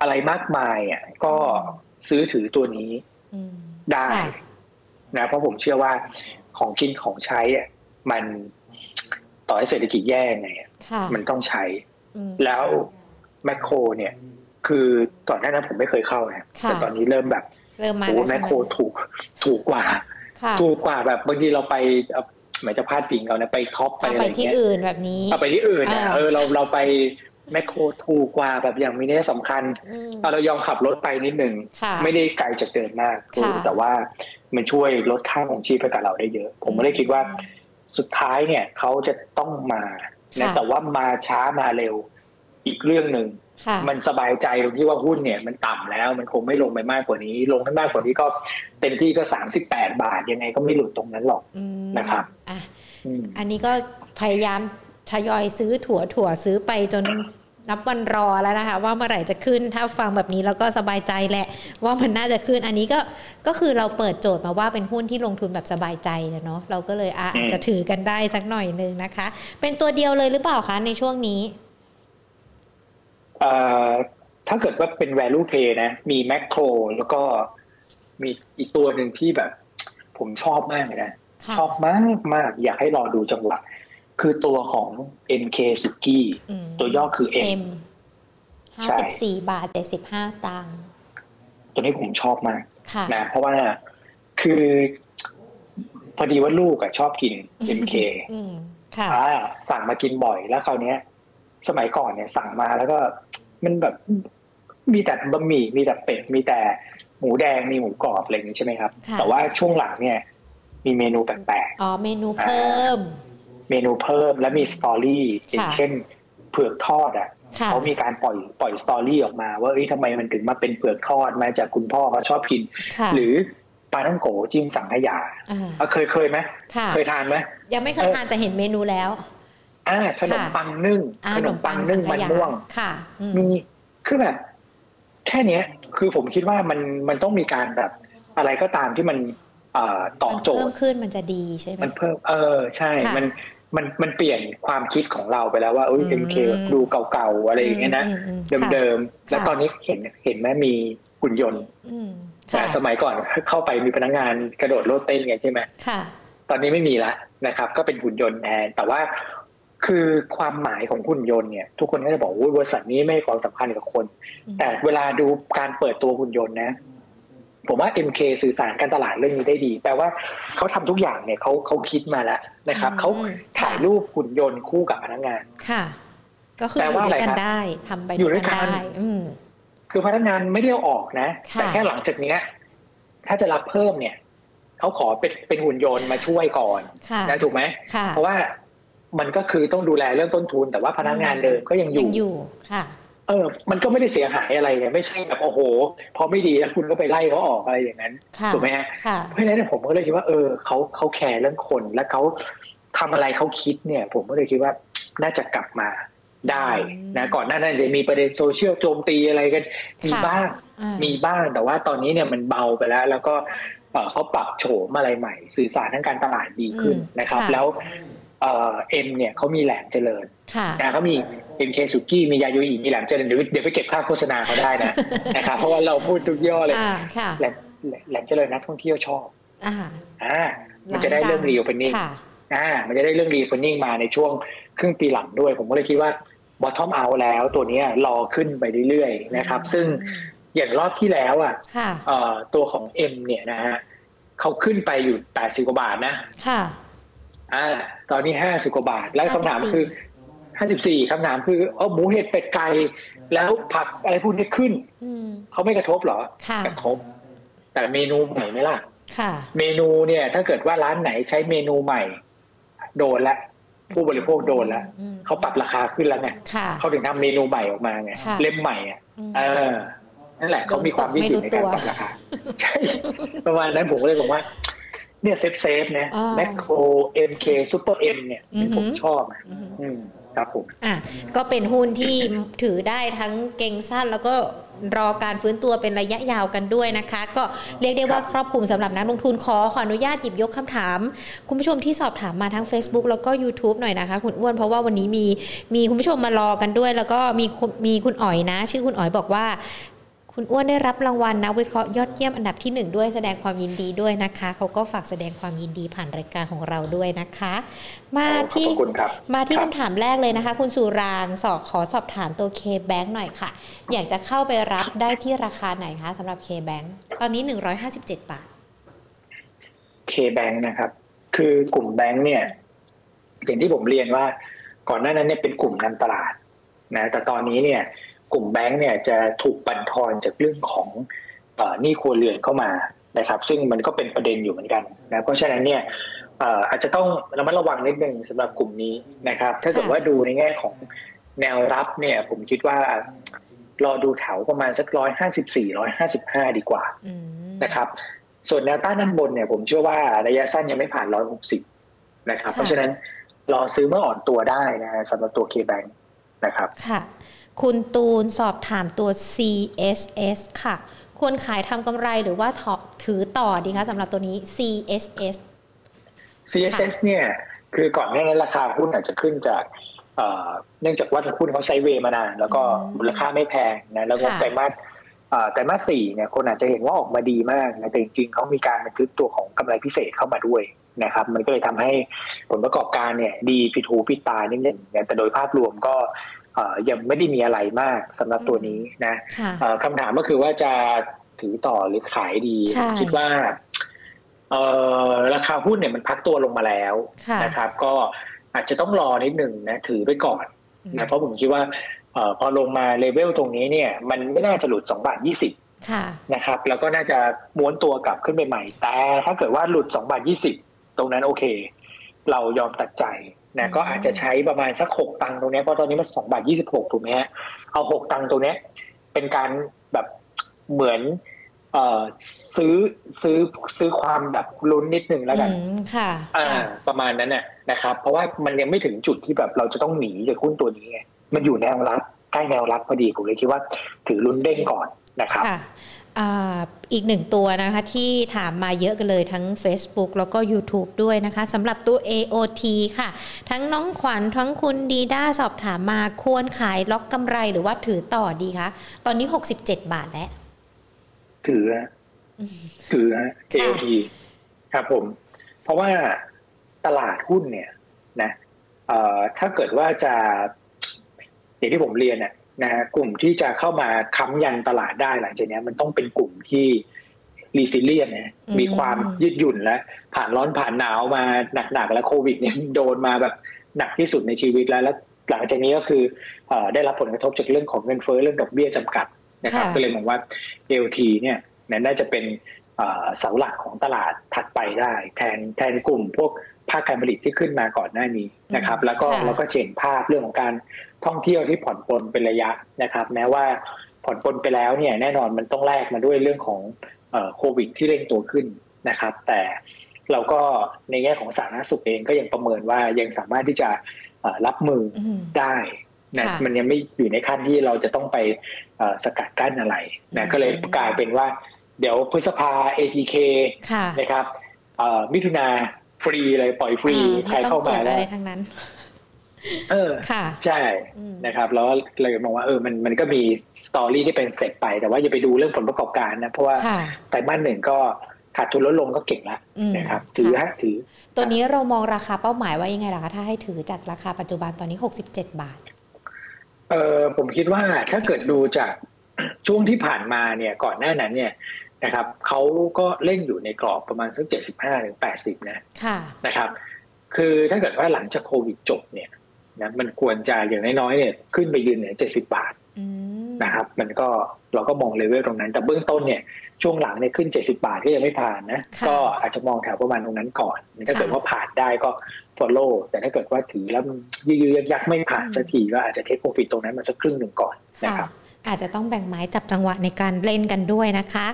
อะไรมากมายอะก็ซื้อถือตัวนี้ได้นะเพราะผมเชื่อว่าของกินของใช้อะมันต่อให้เศรษฐกิจแย่ไงมันต้องใช้ แล้วแมคโคร เนี่ย คือก่อนหน้านั้นผมไม่เคยเข้านะแต่ตอนนี้เริ่มแบบเริ่มมาโอ้แมคโครถูกถูกกว่า ถูกกว่าแบบบางทีเราไป หมายจะพลาดปิงเราเนี่ยไปท็อปไปอะไรเงี้ยไปที่อื่นแบบนี้เอาไปที่อื่นเออเราเราไปแมคโครถูกกว่าแบบอย่างมีเนี้สำคัญเรายอมขับรถไปนิดหนึ่งไม่ได้ไกลจากเดิมมากแต่ว่ามันช่วยลดค่าของชีพให้กับเราได้เยอะ ผมไม่ได้คิดว่าสุดท้ายเนี่ยเขาจะต้องมานะแต่ว่ามาช้ามาเร็วอีกเรื่องหนึ่ง มันสบายใจตรงที่ว่าหุ้นเนี่ยมันต่ำแล้วมันคงไม่ลงไปมากกว่านี้ ลงให้มากกว่านี้ก็เต็มที่ก็สามสิบแปดบาทยังไงก็ไม่หลุดตรงนั้นหรอกนะครับอะอันนี้ก็พยายามทยอยซื้อถั่วถั่วซื้อไปจนนับวันรอแล้วนะคะ ว่าเมื่อไหร่จะขึ้นถ้าฟังแบบนี้แล้วก็สบายใจแหละ ว่ามันน่าจะขึ้นอันนี้ก็ก็คือเราเปิดโจทย์มาว่าเป็นหุ้นที่ลงทุนแบบสบายใจเนาะเราก็เลยอาจจะถือกันได้สักหน่อยนึงนะคะ เป็นตัวเดียวเลยหรือเปล่าคะในช่วงนี้ ถ้าเกิดว่าเป็น value play นะ มีแมคโครแล้วก็มีอีกตัวหนึ่งที่แบบ ผมชอบมากเลยนะ ชอบมากมากอยากให้รอดูจังหวะ คือตัวของ MK สุกี้ตัวย่อคือ M ห้าสิบสี่บาทเจ็ดสิบห้าสตางค์ตัวนี้ผมชอบมากนะเพราะว่าคือพอดีว่าลูกอะชอบกิน MK ค่ะสั่งมากินบ่อยแล้วคราวนี้สมัยก่อนเนี่ยสั่งมาแล้วก็ มันแบบมีแต่บะหมี่มีแต่เป็ดมีแต่หมูแดงมีหมูกรอบอะไรอย่างนี้ใช่ไหมครับ แต่ว่าช่วงหลังเนี่ย มีเมนูแปลกๆอ๋อเมนูเพิ่ม เมนูเพิ่มและมีสตอรี่อย่างเช่นเผือกทอดอะเขามีการปล่อยปล่อยสตอรี่ออกมา ว่าเอ้ยทำไมมันถึงมาเป็นเผือกทอดมาจากคุณพ่อเขาชอบกิน หรือปลาท่องโกจิ้มสังขยาเคยเคยไหมเคยทานไหมยังไม่เคยทานแต่เห็นเมนูแล้วอ่า ขนมปังนึ่ง ขนมปังนึ่งมันม่วงค่ะมีคือแบบ แค่เนี้ย คือผมคิดว่ามันมันต้องมีการแบบ อะไรก็ตามที่มันตอบโจทย์เพิ่มขึ้นมันจะดีใช่ไหมมันเพิ่มเออใช่ มันมันมันเปลี่ยนความคิดของเราไปแล้วว่าเอ้ยเอ็มเคดูเก่าๆอะไรอย่างเงี้ยนะเดิมๆแล้วตอนนี้เห็นเห็นไหมมีหุ่นยนต์แต่สมัยก่อนเข้าไปมีพนักงานกระโดดโลดเต้นไงใช่ไหมค่ะตอนนี้ไม่มีละนะครับ ก็เป็นหุ่นยนต์แทนแต่ว่า คือความหมายของหุ่นยนต์เนี่ยทุกคนก็จะบอกว่าบริษัทนี้ไม่ให้ความสำคัญกับคน แต่เวลาดูการเปิดตัวหุ่นยนต์นะ ผมว่า MK สื่อสารการตลาดเรื่องนี้ได้ดี แปลว่าเขาทำทุกอย่างเนี่ยเขาเขาคิดมาแล้วนะครับเขาถ่ายรูปหุ่นยนต์คู่กับพนักงาน ค่ะ ก็คืออยู่ด้วยกันได้ทำไปอยู่ด้วยกันได้คือพนักงานไม่ได้ออกนะ แต่แค่หลังจากนี้ถ้าจะรับเพิ่มเนี่ยเขาขอเป็นเป็นหุ่นยนต์มาช่วยก่อนนะถูกไหมเพราะว่า มันก็คือต้องดูแลเรื่องต้นทุน แต่ว่าพนักงานเดิมก็ยังอยู่อยู่ค่ะ เออ มันก็ไม่ได้เสียหายอะไรเลยไม่ใช่แบบโอ้โห พอไม่ดีแล้วคุณก็ไปไล่เขาออกอะไรอย่างนั้นถูกไหมฮะเพราะฉะนั้นผมก็เลยคิดว่าเออเขาเขาแคร์เรื่องคนและเขาทำอะไรเขาคิดเนี่ย ผมก็เลยคิดว่าน่าจะกลับมาได้นะก่อนหน้านั้นจะมีประเด็นโซเชียลโจมตีอะไรกัน มีบ้างมีบ้างแต่ว่าตอนนี้เนี่ยมันเบาไปแล้ว แล้วก็เขาปรับโฉมอะไรใหม่ สื่อสารทางการตลาดดีขึ้นนะครับ แล้ว M เนี่ยเขามีแหลมเจริญนะเขามีเอ็มเคสุกี้มียาโยอิมีแหลมเจริญเดี๋ยวเดี๋ยวไปเก็บค่าโฆษณาเขาได้นะนะครับเพราะว่าเราพูดทุกยี่ห้อเลยแหลมแหลมเจริญนักท่องเที่ยวชอบอ่ามันจะได้เรื่อง reopening อ่ามันจะได้เรื่อง reopening มาในช่วงครึ่งปีหลังด้วย ผมก็เลยคิดว่า bottom out แล้วตัวนี้รอขึ้นไปเรื่อยๆนะครับ ซึ่งอย่างรอบที่แล้วอะตัวของ M เนี่ยนะฮะเขาขึ้นไปอยู่แปดสิบกว่าบาทนะค่ะ อ่าตอนนี้ห้าสิบกว่าบาท แล้วคำถามคือห้าสิบสี่คำถามคือเออหมูเห็ดเป็ดไก่แล้วผักอะไรพวกนี้ขึ้นเขาไม่กระทบหรอกระทบ แต่เมนูใหม่ไหมล่ะเมนูเนี่ย ถ้าเกิดว่าร้านไหนใช้เมนูใหม่ โดนละผู้บริโภคโดนแล้วเขาปรับราคาขึ้นแล้วไงเขาถึงทำเมนูใหม่ออกมาไงเล่มใหม่อะเออนั่นแหละเขามีความวิจิตรในการปรับราคาใช่ ประมาณนั้นผมก็เลยบอกว่า เนี่ย safe safe นะแมคโครเอ็มเคซูเปอร์เอ็มเนี่ยผมชอบอืมครับผมอะก็เป็นหุ้นที่ถือได้ทั้งเก่งสั้นแล้วก็รอการฟื้นตัวเป็นระยะยาวกันด้วยนะคะ ก็เรียกได้ว่าครอบคลุมสำหรับนักลงทุนขอขออนุญาตหยิบยกคำถาม คุณผู้ชมที่สอบถามมาทั้ง Facebook แล้วก็ YouTube หน่อยนะคะ คุณอ้วนเพราะว่าวันนี้มีมีคุณผู้ชมมารอกันด้วย แล้วก็มีมีคุณอ๋อยนะ ชื่อคุณอ๋อยบอกว่า คุณอ้วนได้รับรางวัลนักวิเคราะห์ยอดเยี่ยมอันดับที่ 1 ด้วยแสดงความยินดีด้วยนะคะ เขาก็ฝากแสดงความยินดีผ่านรายการของเราด้วยนะคะ มาที่มาที่คำถามแรกเลยนะคะ คุณสุรางสอบขอสอบถามตัว K-Bank หน่อยค่ะ อยากจะเข้าไปรับได้ที่ราคาไหนคะสำหรับ K-Bank ตอนนี้ 157 บาท K-Bank นะครับ คือกลุ่มแบงค์เนี่ยอย่างที่ผมเรียนว่าก่อนหน้านั้นเนี่ยเป็นกลุ่มนำตลาดนะแต่ตอนนี้เนี่ย กลุ่มแบงก์เนี่ยจะถูกบันทอนจากเรื่องของหนี้ครัวเรือนเข้ามานะครับ ซึ่งมันก็เป็นประเด็นอยู่เหมือนกันนะเพราะฉะนั้นเนี่ยอาจจะต้องระมัดระวังนิดนึงสำหรับกลุ่มนี้นะครับ ถ้าเกิดว่าดูในแง่ของแนวรับเนี่ยผมคิดว่ารอดูแถวประมาณสักร้อยห้าสิบสี่ร้อยห้าสิบห้าดีกว่านะครับ ส่วนแนวต้านด้านบนเนี่ยผมเชื่อว่าระยะสั้นยังไม่ผ่านร้อยหกสิบนะครับ เพราะฉะนั้นรอซื้อเมื่ออ่อนตัวได้นะสำหรับตัวเคแบงนะครับค่ะ คุณตูนสอบถามตัว CSS ค่ะ ควรขายทำกำไรหรือว่าถือต่อดีคะสำหรับตัวนี้ CSS CSS เนี่ย คือก่อนหน้านั้นราคาหุ้นอาจจะขึ้นจากเนื่องจากว่าหุ้นเขาไซเวย์มานาน แล้วก็มูลค่าไม่แพงนะแล้วก็ไตรมาสไตรมาสสี่เนี่ยคนอาจจะเห็นว่าออกมาดีมากนะแต่จริงๆเขามีการบันทึกตัวของกำไรพิเศษเข้ามาด้วยนะครับ มันก็เลยทำให้ผลประกอบการเนี่ย ดีผิดหูผิดตานิดนึงแต่โดยภาพรวมก็ ยังไม่ได้มีอะไรมากสำหรับตัวนี้นะคำถามก็คือว่าจะถือต่อหรือขายดีคิดว่าราคาหุ้นเนี่ยมันพักตัวลงมาแล้วนะครับ ก็อาจจะต้องรอนิดหนึ่งนะถือไปก่อนนะเพราะผมคิดว่าพอลงมาเลเวลตรงนี้เนี่ย มันไม่น่าจะหลุดสองบาทยี่สิบนะครับ แล้วก็น่าจะม้วนตัวกลับขึ้นไปใหม่ แต่ถ้าเกิดว่าหลุดสองบาทยี่สิบตรงนั้นโอเค เรายอมตัดใจ นะก็อาจจะใช้ประมาณสักหกตังค์ตรงนี้เพราะตอนนี้มันสองบาทยี่สิบหกถูกไหมฮะเอาหกตังค์ตรงนี้เป็นการแบบเหมือนเอ่อซื้อซื้อซื้อความแบบลุ้นนิดนึงแล้วกันค่ะ อ่า ประมาณนั้นน่ะนะครับ เพราะว่ามันยังไม่ถึงจุดที่แบบเราจะต้องหนีจากหุ้นตัวนี้ไงมันอยู่แนวรับใกล้แนวรับพอดีผมเลยคิดว่า ถือลุ้นเด้งก่อนนะครับ อีกหนึ่งตัวนะคะที่ถามมาเยอะกันเลยทั้ง Facebook แล้วก็ YouTube ด้วยนะคะสำหรับตัว AOT ค่ะ ทั้งน้องขวัญทั้งคุณดีด้าสอบถามมาควรขายล็อกกำไรหรือว่าถือต่อดีคะตอนนี้ 67 บาทแล้ว ถือถือ AOT ครับผม เพราะว่าตลาดหุ้นเนี่ยนะถ้าเกิดว่าจะอย่างที่ผมเรียนเนี่ย นะฮะกลุ่มที่จะเข้ามาค้ำยันตลาดได้หลังจากนี้มันต้องเป็นกลุ่มที่รีซิเลียนเนี่ยมีความยืดหยุ่นและผ่านร้อนผ่านหนาวมาหนักๆ แล้วโควิดเนี่ยโดนมาแบบหนักที่สุดในชีวิตแล้ว แล้วหลังจากนี้ก็คือได้รับผลกระทบจากเรื่องของเงินเฟ้อเรื่องดอกเบี้ยจำกัดนะครับก็เลยมองว่า LT เนี่ยน่าจะเป็นเสาหลักของตลาดถัดไปได้ แทนแทนกลุ่มพวกภาคการผลิตที่ขึ้นมาก่อนหน้านี้นะครับ แล้วก็แล้วก็เห็นภาพเรื่องของการ ท่องเที่ยวที่ผ่อนปลนเป็นระยะนะครับ แม้ว่าผ่อนปลนไปแล้วเนี่ยแน่นอนมันต้องแลกมาด้วยเรื่องของโควิด ที่เร่งตัวขึ้นนะครับ แต่เราก็ในแง่ของสาธารณสุขเองก็ยังประเมินว่ายังสามารถที่จะรับมือได้นะมันยังไม่อยู่ในขั้นที่เราจะต้องไปสกัดกั้นอะไรนะก็เลยกลายเป็นว่า เดี๋ยวพฤษภา ATK นะครับมิถุนาฟรีเลยปล่อยฟรีใครเข้ามาแล้วทั้งนั้น เออใช่นะครับ แล้วเลยมองว่าเออมันมันก็มีสตอรี่ที่เป็นเสร็จไป แต่ว่าอย่าไปดูเรื่องผลประกอบการนะ เพราะว่าไตรมาสหนึ่งก็ขาดทุนลดลงก็เก่งแล้วนะครับถือฮะถือ ตัวนี้เรามองราคาเป้าหมายว่ายังไงล่ะคะ ถ้าให้ถือจากราคาปัจจุบันตอนนี้หกสิบเจ็ดบาท เออผมคิดว่าถ้าเกิดดูจากช่วงที่ผ่านมาเนี่ยก่อนหน้านั้นเนี่ยนะครับเขาก็เล่นอยู่ในกรอบประมาณสักเจ็ดสิบห้าถึงแปดสิบนะนะครับ คือถ้าเกิดว่าหลังจากโควิดจบเนี่ย นะมันควรจะอย่างน้อยๆเนี่ยขึ้นไปยืนเนี่ยเจ็ดสิบาทนะครับมันก็เราก็มองเลเวลตรงนั้น แต่เบื้องต้นเนี่ยช่วงหลังเนี่ยขึ้นเจ็ดสิบาทก็ยังไม่ผ่านนะ ก็อาจจะมองแถวประมาณตรงนั้นก่อนถ้าเกิดว่าผ่านได้ก็ follow แต่ถ้าเกิดว่าถือแล้วยืดๆยักๆไม่ผ่านสักทีก็อาจจะเทคโปรฟิตตรงนั้นมาสักครึ่งหนึ่งก่อนนะครับอาจจะต้องแบ่งไม้จับจังหวะในการเล่นกันด้วยนะคะ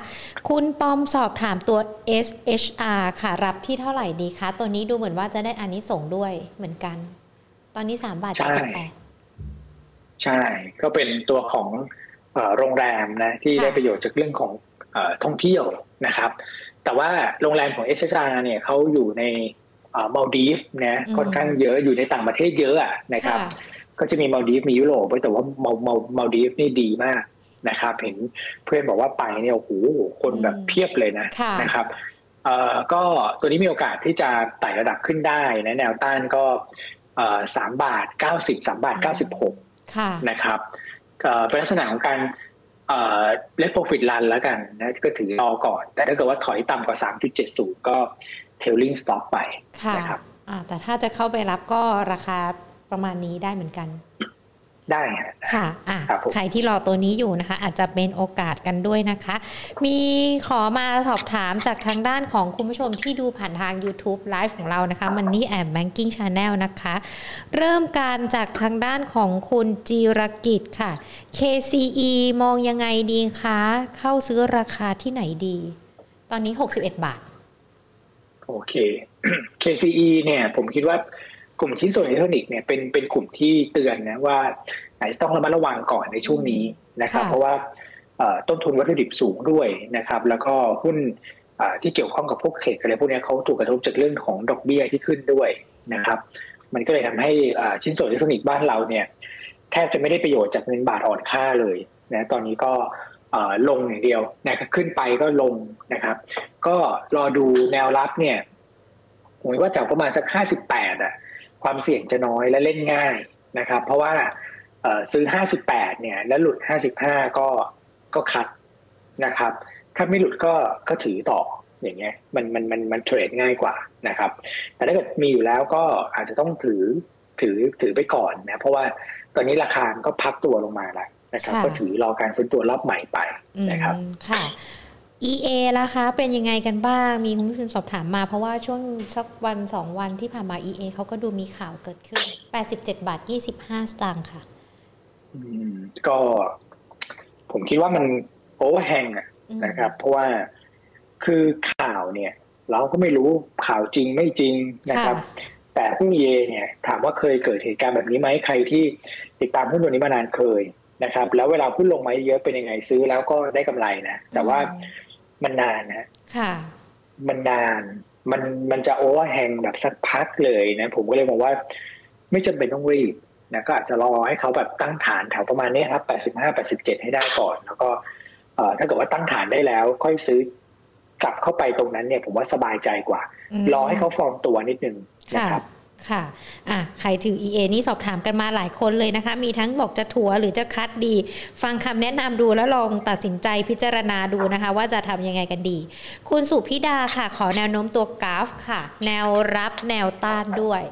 คุณปอมสอบถามตัว SHR ค่ะรับที่เท่าไหร่ดีคะ ตัวนี้ดูเหมือนว่าจะได้อานิสงด้วยเหมือนกัน ตอนนี้สามบาทเจ็ดสิบแปดใช่ ก็เป็นตัวของโรงแรมนะที่ได้ประโยชน์จากเรื่องของท่องเที่ยวนะครับ แต่ว่าโรงแรมของเอชจาเนี่ยเขาอยู่ในมาลดีฟนะค่อนข้างเยอะอยู่ในต่างประเทศเยอะนะครับ ก็จะมีมาลดีฟมียุโรปแต่ว่ามามามาลดีฟนี่ดีมากนะครับ เห็นเพื่อนบอกว่าไปเนี่ยโอ้โหคนแบบเพียบเลยนะนะครับเอ่อก็ตัวนี้มีโอกาสที่จะไต่ระดับขึ้นได้นะแนวต้านก็ สามบาทเก้าสิบสามบาทเก้าสิบหกนะครับเป็นลักษณะของการเลทโปรฟิตรันแล้วกันนะก็ถือรอก่อน แต่ถ้าเกิดว่าถอยต่ำกว่า 3.70 ก็trailing stop ไปนะครับแต่ถ้าจะเข้าไปรับก็ราคาประมาณนี้ได้เหมือนกัน ได้ค่ะอะใครที่รอตัวนี้อยู่นะคะ อาจจะเป็นโอกาสกันด้วยนะคะ มีขอมาสอบถามจากทางด้านของคุณผู้ชมที่ดูผ่านทาง YouTube ไลฟ์ของเรานะคะ Money and Banking Channel นะคะ เริ่มกันจากทางด้านของคุณจีรกิจค่ะ KCE มองยังไงดีคะ เข้าซื้อราคาที่ไหนดี ตอนนี้ 61 บาท โอเค KCE เนี่ย ผมคิดว่า กลุ่มชิ้นส่วนอิเล็กทรอนิกส์เนี่ยเป็นเป็นกลุ่มที่เตือนนะว่าอาจจะต้องระมัดระวังก่อนในช่วงนี้นะครับ เพราะว่าต้นทุนวัตถุดิบสูงด้วยนะครับ แล้วก็หุ้นที่เกี่ยวข้องกับพวกเทคอะไรพวกนี้เขาถูกกระทบจากเรื่องของดอกเบี้ยที่ขึ้นด้วยนะครับ มันก็เลยทำให้ชิ้นส่วนอิเล็กทรอนิกส์บ้านเราเนี่ยแทบจะไม่ได้ประโยชน์จากเงินบาทอ่อนค่าเลยนะตอนนี้ก็ลงอย่างเดียวนะครับขึ้นไปก็ลงนะครับ ก็รอดูแนวรับเนี่ยผมว่าจากประมาณสักห้าสิบแปดอะ ความเสี่ยงจะน้อยและเล่นง่ายนะครับ เพราะว่าซื้อ 58 เนี่ย แล้วหลุด 55 ก็ก็คัดนะครับ ถ้าไม่หลุดก็ก็ถือต่ออย่างเงี้ยมันมันมันมันเทรดง่ายกว่านะครับ แต่ถ้าเกิดมีอยู่แล้วก็อาจจะต้องถือถือถือไปก่อนนะ เพราะว่าตอนนี้ราคาก็พักตัวลงมาแล้วนะครับ ก็ถือรอการฟื้นตัวรอบใหม่ไปนะครับค่ะ EA ล่ะคะ เป็นยังไงกันบ้าง มีคุณผู้ชมสอบถามมา เพราะว่าช่วงสักวันสองวันที่ผ่านมา EA เขาก็ดูมีข่าวเกิดขึ้น 87 บาท 25 สตางค์ค่ะก็ผมคิดว่ามันโอเวอร์แฮงอะนะครับ เพราะว่าคือข่าวเนี่ย เราก็ไม่รู้ข่าวจริงไม่จริงนะครับ แต่หุ้นเอเนี่ย ถามว่าเคยเกิดเหตุการณ์แบบนี้ไหมใครที่ติดตามหุ้นตัวนี้มานานเคยนะครับ แล้วเวลาหุ้นลงมาเยอะเป็นยังไงซื้อแล้วก็ได้กำไรนะ แต่ว่า มันนานนะค่ะมันนานมันมันจะโอเวอร์แฮงแบบสักพักเลยนะ ผมก็เลยบอกว่า ไม่จำเป็นต้องรีบนะก็อาจจะรอให้เขาแบบตั้งฐานแถวประมาณนี้ครับแปดสิบห้าแปดสิบเจ็ดให้ได้ก่อน แล้วก็เอ่อถ้าเกิดว่าตั้งฐานได้แล้ว ค่อยซื้อกลับเข้าไปตรงนั้นเนี่ย ผมว่าสบายใจกว่า รอให้เขาฟอร์มตัวนิดนึงนะครับ ค่ะอะ ใครถือ EA นี่สอบถามกันมาหลายคนเลยนะคะ มีทั้งบอกจะถัวหรือจะคัดดี ฟังคำแนะนำดูแล้วลองตัดสินใจพิจารณาดูนะคะ ว่าจะทำยังไงกันดี คุณสุพิดาค่ะ ขอแนวโน้มตัวกราฟค่ะ แนวรับแนวต้านด้วย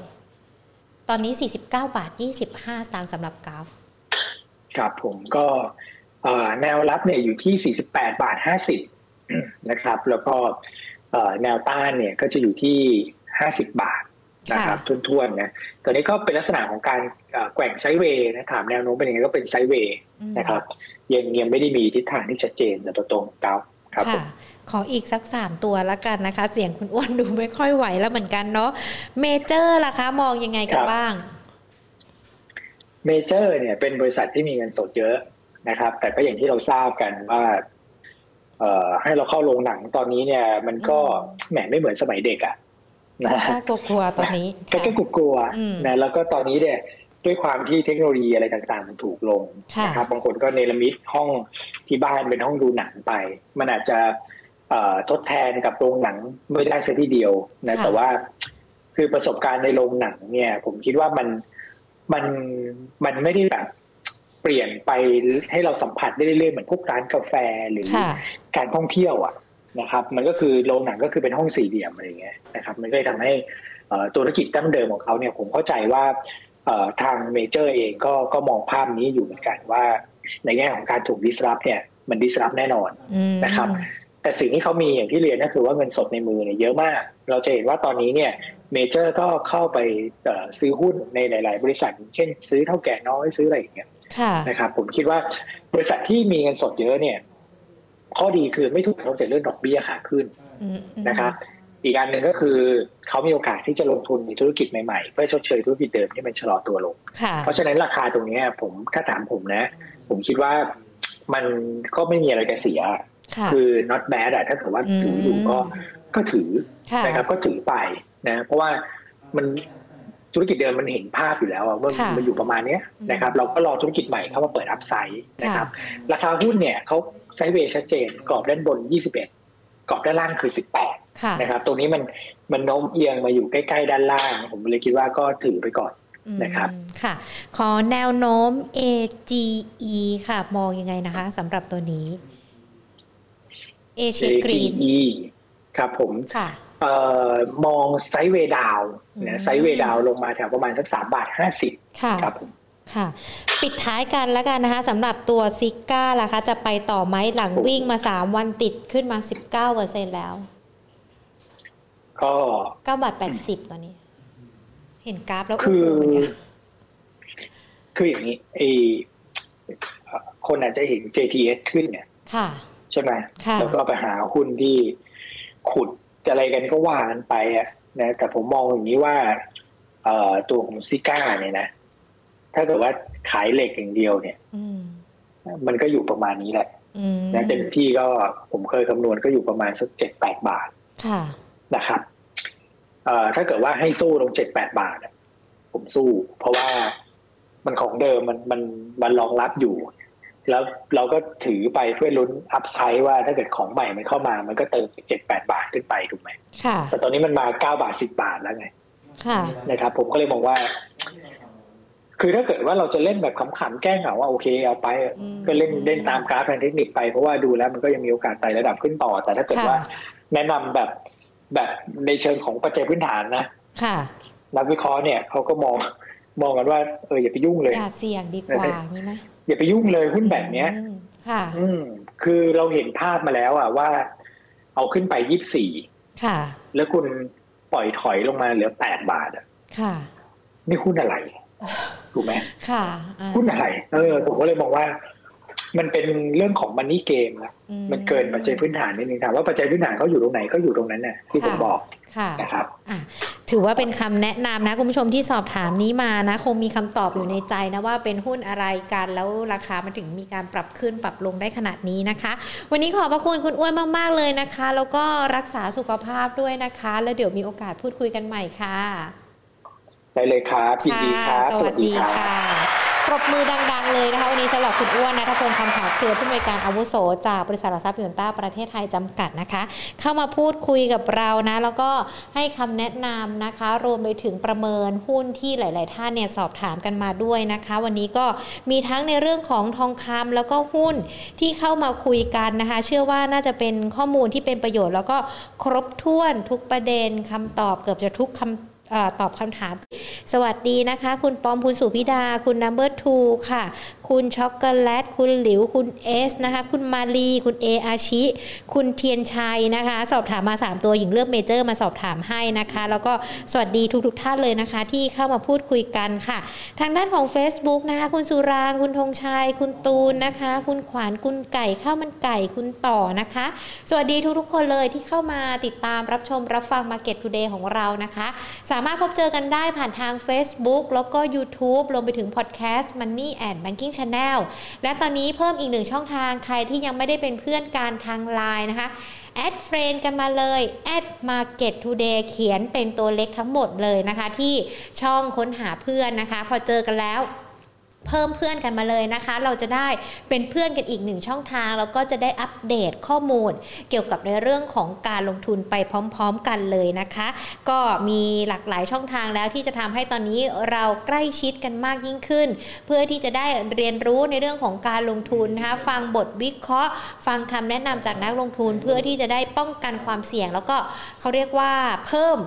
ตอนนี้ 49 บาท 25 สตางค์สำหรับกราฟ ครับผมก็แนวรับเนี่ยอยู่ที่ 48 บาท 50 นะครับ แล้วก็แนวต้านเนี่ยก็จะอยู่ที่ 50 บาท นะครับทุ่นๆนะตัวนี้ก็เป็นลักษณะของการแกว่งไซด์เวย์นะถามแนวโน้มเป็นยังไงก็เป็นไซด์เวย์นะครับยังยังไม่ได้มีทิศทางที่ชัดเจนแต่ตัวตรงเก้าครับขออีกสักสามตัวแล้วกันนะคะ เสียงคุณอ้วนดูไม่ค่อยไหวแล้วเหมือนกันเนาะเมเจอร์ล่ะคะ มองยังไงกันบ้างเมเจอร์เนี่ยเป็นบริษัทที่มีเงินสดเยอะนะครับ แต่ก็อย่างที่เราทราบกันว่าเอ่อให้เราเข้าโรงหนังตอนนี้เนี่ย มันก็แหมไม่เหมือนสมัยเด็กอะ นะกล้ากลัวตอนนี้ก็กกลัวนะแล้วก็ตอนนี้เนี่ยด้วยความที่เทคโนโลยีอะไรต่างๆ มันถูกลงนะครับบางคนก็เนรมิตห้องที่บ้านเป็นห้องดูหนังไป มันอาจจะทดแทนกับโรงหนังไม่ได้สัทีเดียวนะแต่ว่าคือประสบการณ์ในโรงหนังเนี่ย ผมคิดว่ามันมันมันไม่ได้แบบเปลี่ยนไปให้เราสัมผัสได้เรื่อยๆเหมือนพวกร้านกาแฟหรือการท่องเที่ยวอะ นะครับ มันก็คือโรงหนังก็คือเป็นห้องสี่เหลี่ยมอะไรเงี้ยนะครับ มันก็เลยทำให้ธุรกิจตั้งเดิมของเขาเนี่ยผมเข้าใจว่าทางเมเจอร์เองก็ก็มองภาพนี้อยู่เหมือนกันว่า ในแง่ของการถูกดิสรับเนี่ยมันดิสรับแน่นอนนะครับ แต่สิ่งที่เขามีอย่างที่เรียนก็คือว่าเงินสดในมือเนี่ยเยอะมาก เราจะเห็นว่าตอนนี้เนี่ยเมเจอร์ก็เข้าไปซื้อหุ้นในหลาย ๆ บริษัท เช่น ซื้อเท่าแก่น้อยซื้ออะไรอย่างเงี้ยนะครับผมคิดว่าบริษัทที่มีเงินสดเยอะเนี่ย ข้อดีคือไม่ถูกกระทบจากเรื่องดอกเบี้ยขาขึ้นนะครับอีกอันหนึ่งก็คือเขามีโอกาสที่จะลงทุนในธุรกิจใหม่ๆ เพื่อชดเชยธุรกิจเดิมที่มันชะลอตัวลง เพราะฉะนั้นราคาตรงนี้ผมถ้าถามผมนะ ผมคิดว่ามันก็ไม่มีอะไรจะเสีย คือ not bad อะถ้าเกิดว่าถืออยู่ก็ก็ถือนะครับก็ถือไปนะ เพราะว่ามันธุรกิจเดิมมันเห็นภาพอยู่แล้วว่ามันอยู่ประมาณนี้นะครับ เราก็รอธุรกิจใหม่เข้ามาเปิดอัพไซด์นะครับ ราคาหุ้นเนี่ยเขา ไซด์เวย์ชัดเจนกรอบด้านบน 21 กรอบด้านล่างคือ 18 นะครับ ตรงนี้มันมันโน้มเอียงมาอยู่ใกล้ๆด้านล่าง ผมเลยคิดว่าก็ถือไปก่อนนะครับค่ะ ขอแนวโน้ม AGE ค่ะ มองยังไงนะคะสำหรับตัวนี้เอเชียกรีนครับผมค่ะเอ่อมองไซด์เวดาวนะไซด์เวดาวลงมาแถวประมาณสักสามบาทห้าสิบครับผม ค่ะ ปิดท้ายกันแล้วกันนะคะสำหรับตัวซิก้าล่ะคะ จะไปต่อไหมหลังวิ่งมาสามวันติดขึ้นมาสิบเก้าเปอร์เซ็นแล้ว ก็เก้าบาทแปดสิบตอนนี้ เห็นกราฟแล้วคือคืออย่างนี้ไอคนอาจจะเห็น JTS ขึ้นเนี่ย ค่ะ ใช่ไหมแล้วก็ไปหาหุ้นที่ขุดอะไรกันก็ว่ากันไปอะนะแต่ผมมองอย่างนี้ว่าเอ่อตัวของซิก้าเนี่ยนะ ถ้าเกิดว่าขายเหล็กอย่างเดียวเนี่ยมันก็อยู่ประมาณนี้แหละนะเต็มที่ก็ผมเคยคำนวณก็อยู่ประมาณสักเจ็ดแปดบาทนะครับเอ่อถ้าเกิดว่าให้สู้ลงเจ็ดแปดบาทผมสู้ เพราะว่ามันของเดิมมันมันมันรองรับอยู่ แล้วเราก็ถือไปเพื่อลุ้นอัพไซด์ว่าถ้าเกิดของใหม่มันเข้ามา มันก็เติมเจ็ดแปดบาทขึ้นไปถูกไหมค่ะแต่ตอนนี้มันมาเก้าบาทสิบาทแล้วไงค่ะนะครับ ผมก็เลยมองว่า คือถ้าเกิดว่าเราจะเล่นแบบขำๆแก้เหงาว่าโอเคเอาไปก็เล่นเล่นตามกราฟทางเทคนิคไปเพราะว่าดูแล้วมันก็ยังมีโอกาสไต่ระดับขึ้นต่อ แต่ถ้าเกิดว่าแนะนำแบบแบบในเชิงของปัจจัยพื้นฐานนะ ค่ะนักวิเคราะห์เนี่ยเขาก็มองมองกันว่าเอออย่าไปยุ่งเลยอย่าเสี่ยงดีกว่านี้ไหมอย่าไปยุ่งเลยหุ้นแบบเนี้ยค่ะ อืมคือเราเห็นภาพมาแล้วอะว่า เอาขึ้นไปยี่สี่ค่ะ แล้วคุณปล่อยถอยลงมาเหลือแปดบาทอะค่ะ นี่หุ้นอะไร ถูกไหมค่ะหุ้นอะไร เออ ผมก็เลยมองว่า มันเป็นเรื่องของมันนี่เกมนะมันเกินปัจจัยพื้นฐานนิดนึงถามว่าปัจจัยพื้นฐานเขาอยู่ตรงไหนก็อยู่ตรงนั้นน่ะที่ผมบอกนะครับถือว่าเป็นคำแนะนำนะคุณผู้ชมที่สอบถามนี้มานะ คงมีคำตอบอยู่ในใจนะว่าเป็นหุ้นอะไรกันแล้วราคามันถึงมีการปรับขึ้นปรับลงได้ขนาดนี้นะคะ วันนี้ขอบพระคุณคุณอ้วนมากๆเลยนะคะ แล้วก็รักษาสุขภาพด้วยนะคะ แล้วเดี๋ยวมีโอกาสพูดคุยกันใหม่ค่ะ ได้เลยครับยินดีครับสวัสดีค่ะปรบมือดัง ๆ เลยนะคะ วันนี้สำหรับคุณอ้วนนัทพลคำขาวเครือผู้อำนวยการอาวุโส จากบริษัทหลักทรัพย์ยูนต้าประเทศไทยจำกัดนะคะ เข้ามาพูดคุยกับเรานะ แล้วก็ให้คำแนะนำนะคะ รวมไปถึงประเมินหุ้นที่หลาย ๆ ท่านเนี่ยสอบถามกันมาด้วยนะคะ วันนี้ก็มีทั้งในเรื่องของทองคำแล้วก็หุ้นที่เข้ามาคุยกันนะคะ เชื่อว่าน่าจะเป็นข้อมูลที่เป็นประโยชน์ แล้วก็ครบถ้วนทุกประเด็นคำตอบเกือบจะทุกคำ ตอบคำถาม สวัสดีนะคะ คุณปอมคุณสุพิดา คุณนัมเบอร์ทูค่ะ คุณช็อกโกแลต คุณหลิว คุณเอสนะคะ คุณมาลี คุณเออาชิ คุณเทียนชัยนะคะ สอบถามมา 3 ตัวหญิงเลือกเมเจอร์มาสอบถามให้นะคะ แล้วก็สวัสดีทุกๆทท่านเลยนะคะ ที่เข้ามาพูดคุยกันค่ะ ทางด้านของ Facebook นะคะ คุณสุราง คุณธงชัย คุณตูนนะคะ คุณขวาน คุณไก่ ข้าวมันไก่ คุณต่อนะคะ สวัสดีทุกๆ คนเลยที่เข้ามาติดตามรับชมรับฟัง Market Today ของเรานะคะ สามารถพบเจอกันได้ผ่านทาง Facebook แล้วก็ YouTube รวมไปถึงพอดแคสต์ Money and Banking Channel และตอนนี้เพิ่มอีกหนึ่งช่องทางใครที่ยังไม่ได้เป็นเพื่อนการทางไลน์นะคะแอดเฟรนกันมาเลยแอด Market Today เขียนเป็นตัวเล็กทั้งหมดเลยนะคะ ที่ช่องค้นหาเพื่อนนะคะ พอเจอกันแล้ว เพิ่มเพื่อนกันมาเลยนะคะ เราจะได้เป็นเพื่อนกันอีกหนึ่งช่องทาง แล้วก็จะได้อัปเดตข้อมูล เกี่ยวกับในเรื่องของการลงทุนไปพร้อม ๆ กันเลยนะคะ ก็มีหลากหลายช่องทางแล้วที่จะทำให้ตอนนี้เราใกล้ชิดกันมากยิ่งขึ้น เพื่อที่จะได้เรียนรู้ในเรื่องของการลงทุนนะคะฟังบทวิเคราะห์ ฟังคำแนะนำจากนักลงทุน เพื่อที่จะได้ป้องกันความเสี่ยง แล้วก็เขาเรียกว่าเพิ่ม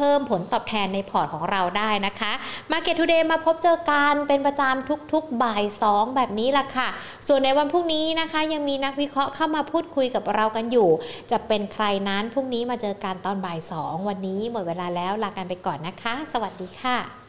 พิ่มผลตอบแทนในพอร์ตของเราได้นะคะ Market Today มาพบเจอกันเป็นประจำทุกๆบ่าย2แบบนี้ละค่ะ ส่วนในวันพรุ่งนี้นะคะยังมีนักวิเคราะห์เข้ามาพูดคุยกับเรากันอยู่ จะเป็นใครนั้นพรุ่งนี้มาเจอกันตอนบ่าย2วันนี้หมดเวลาแล้วลากันไปก่อนนะคะ สวัสดีค่ะ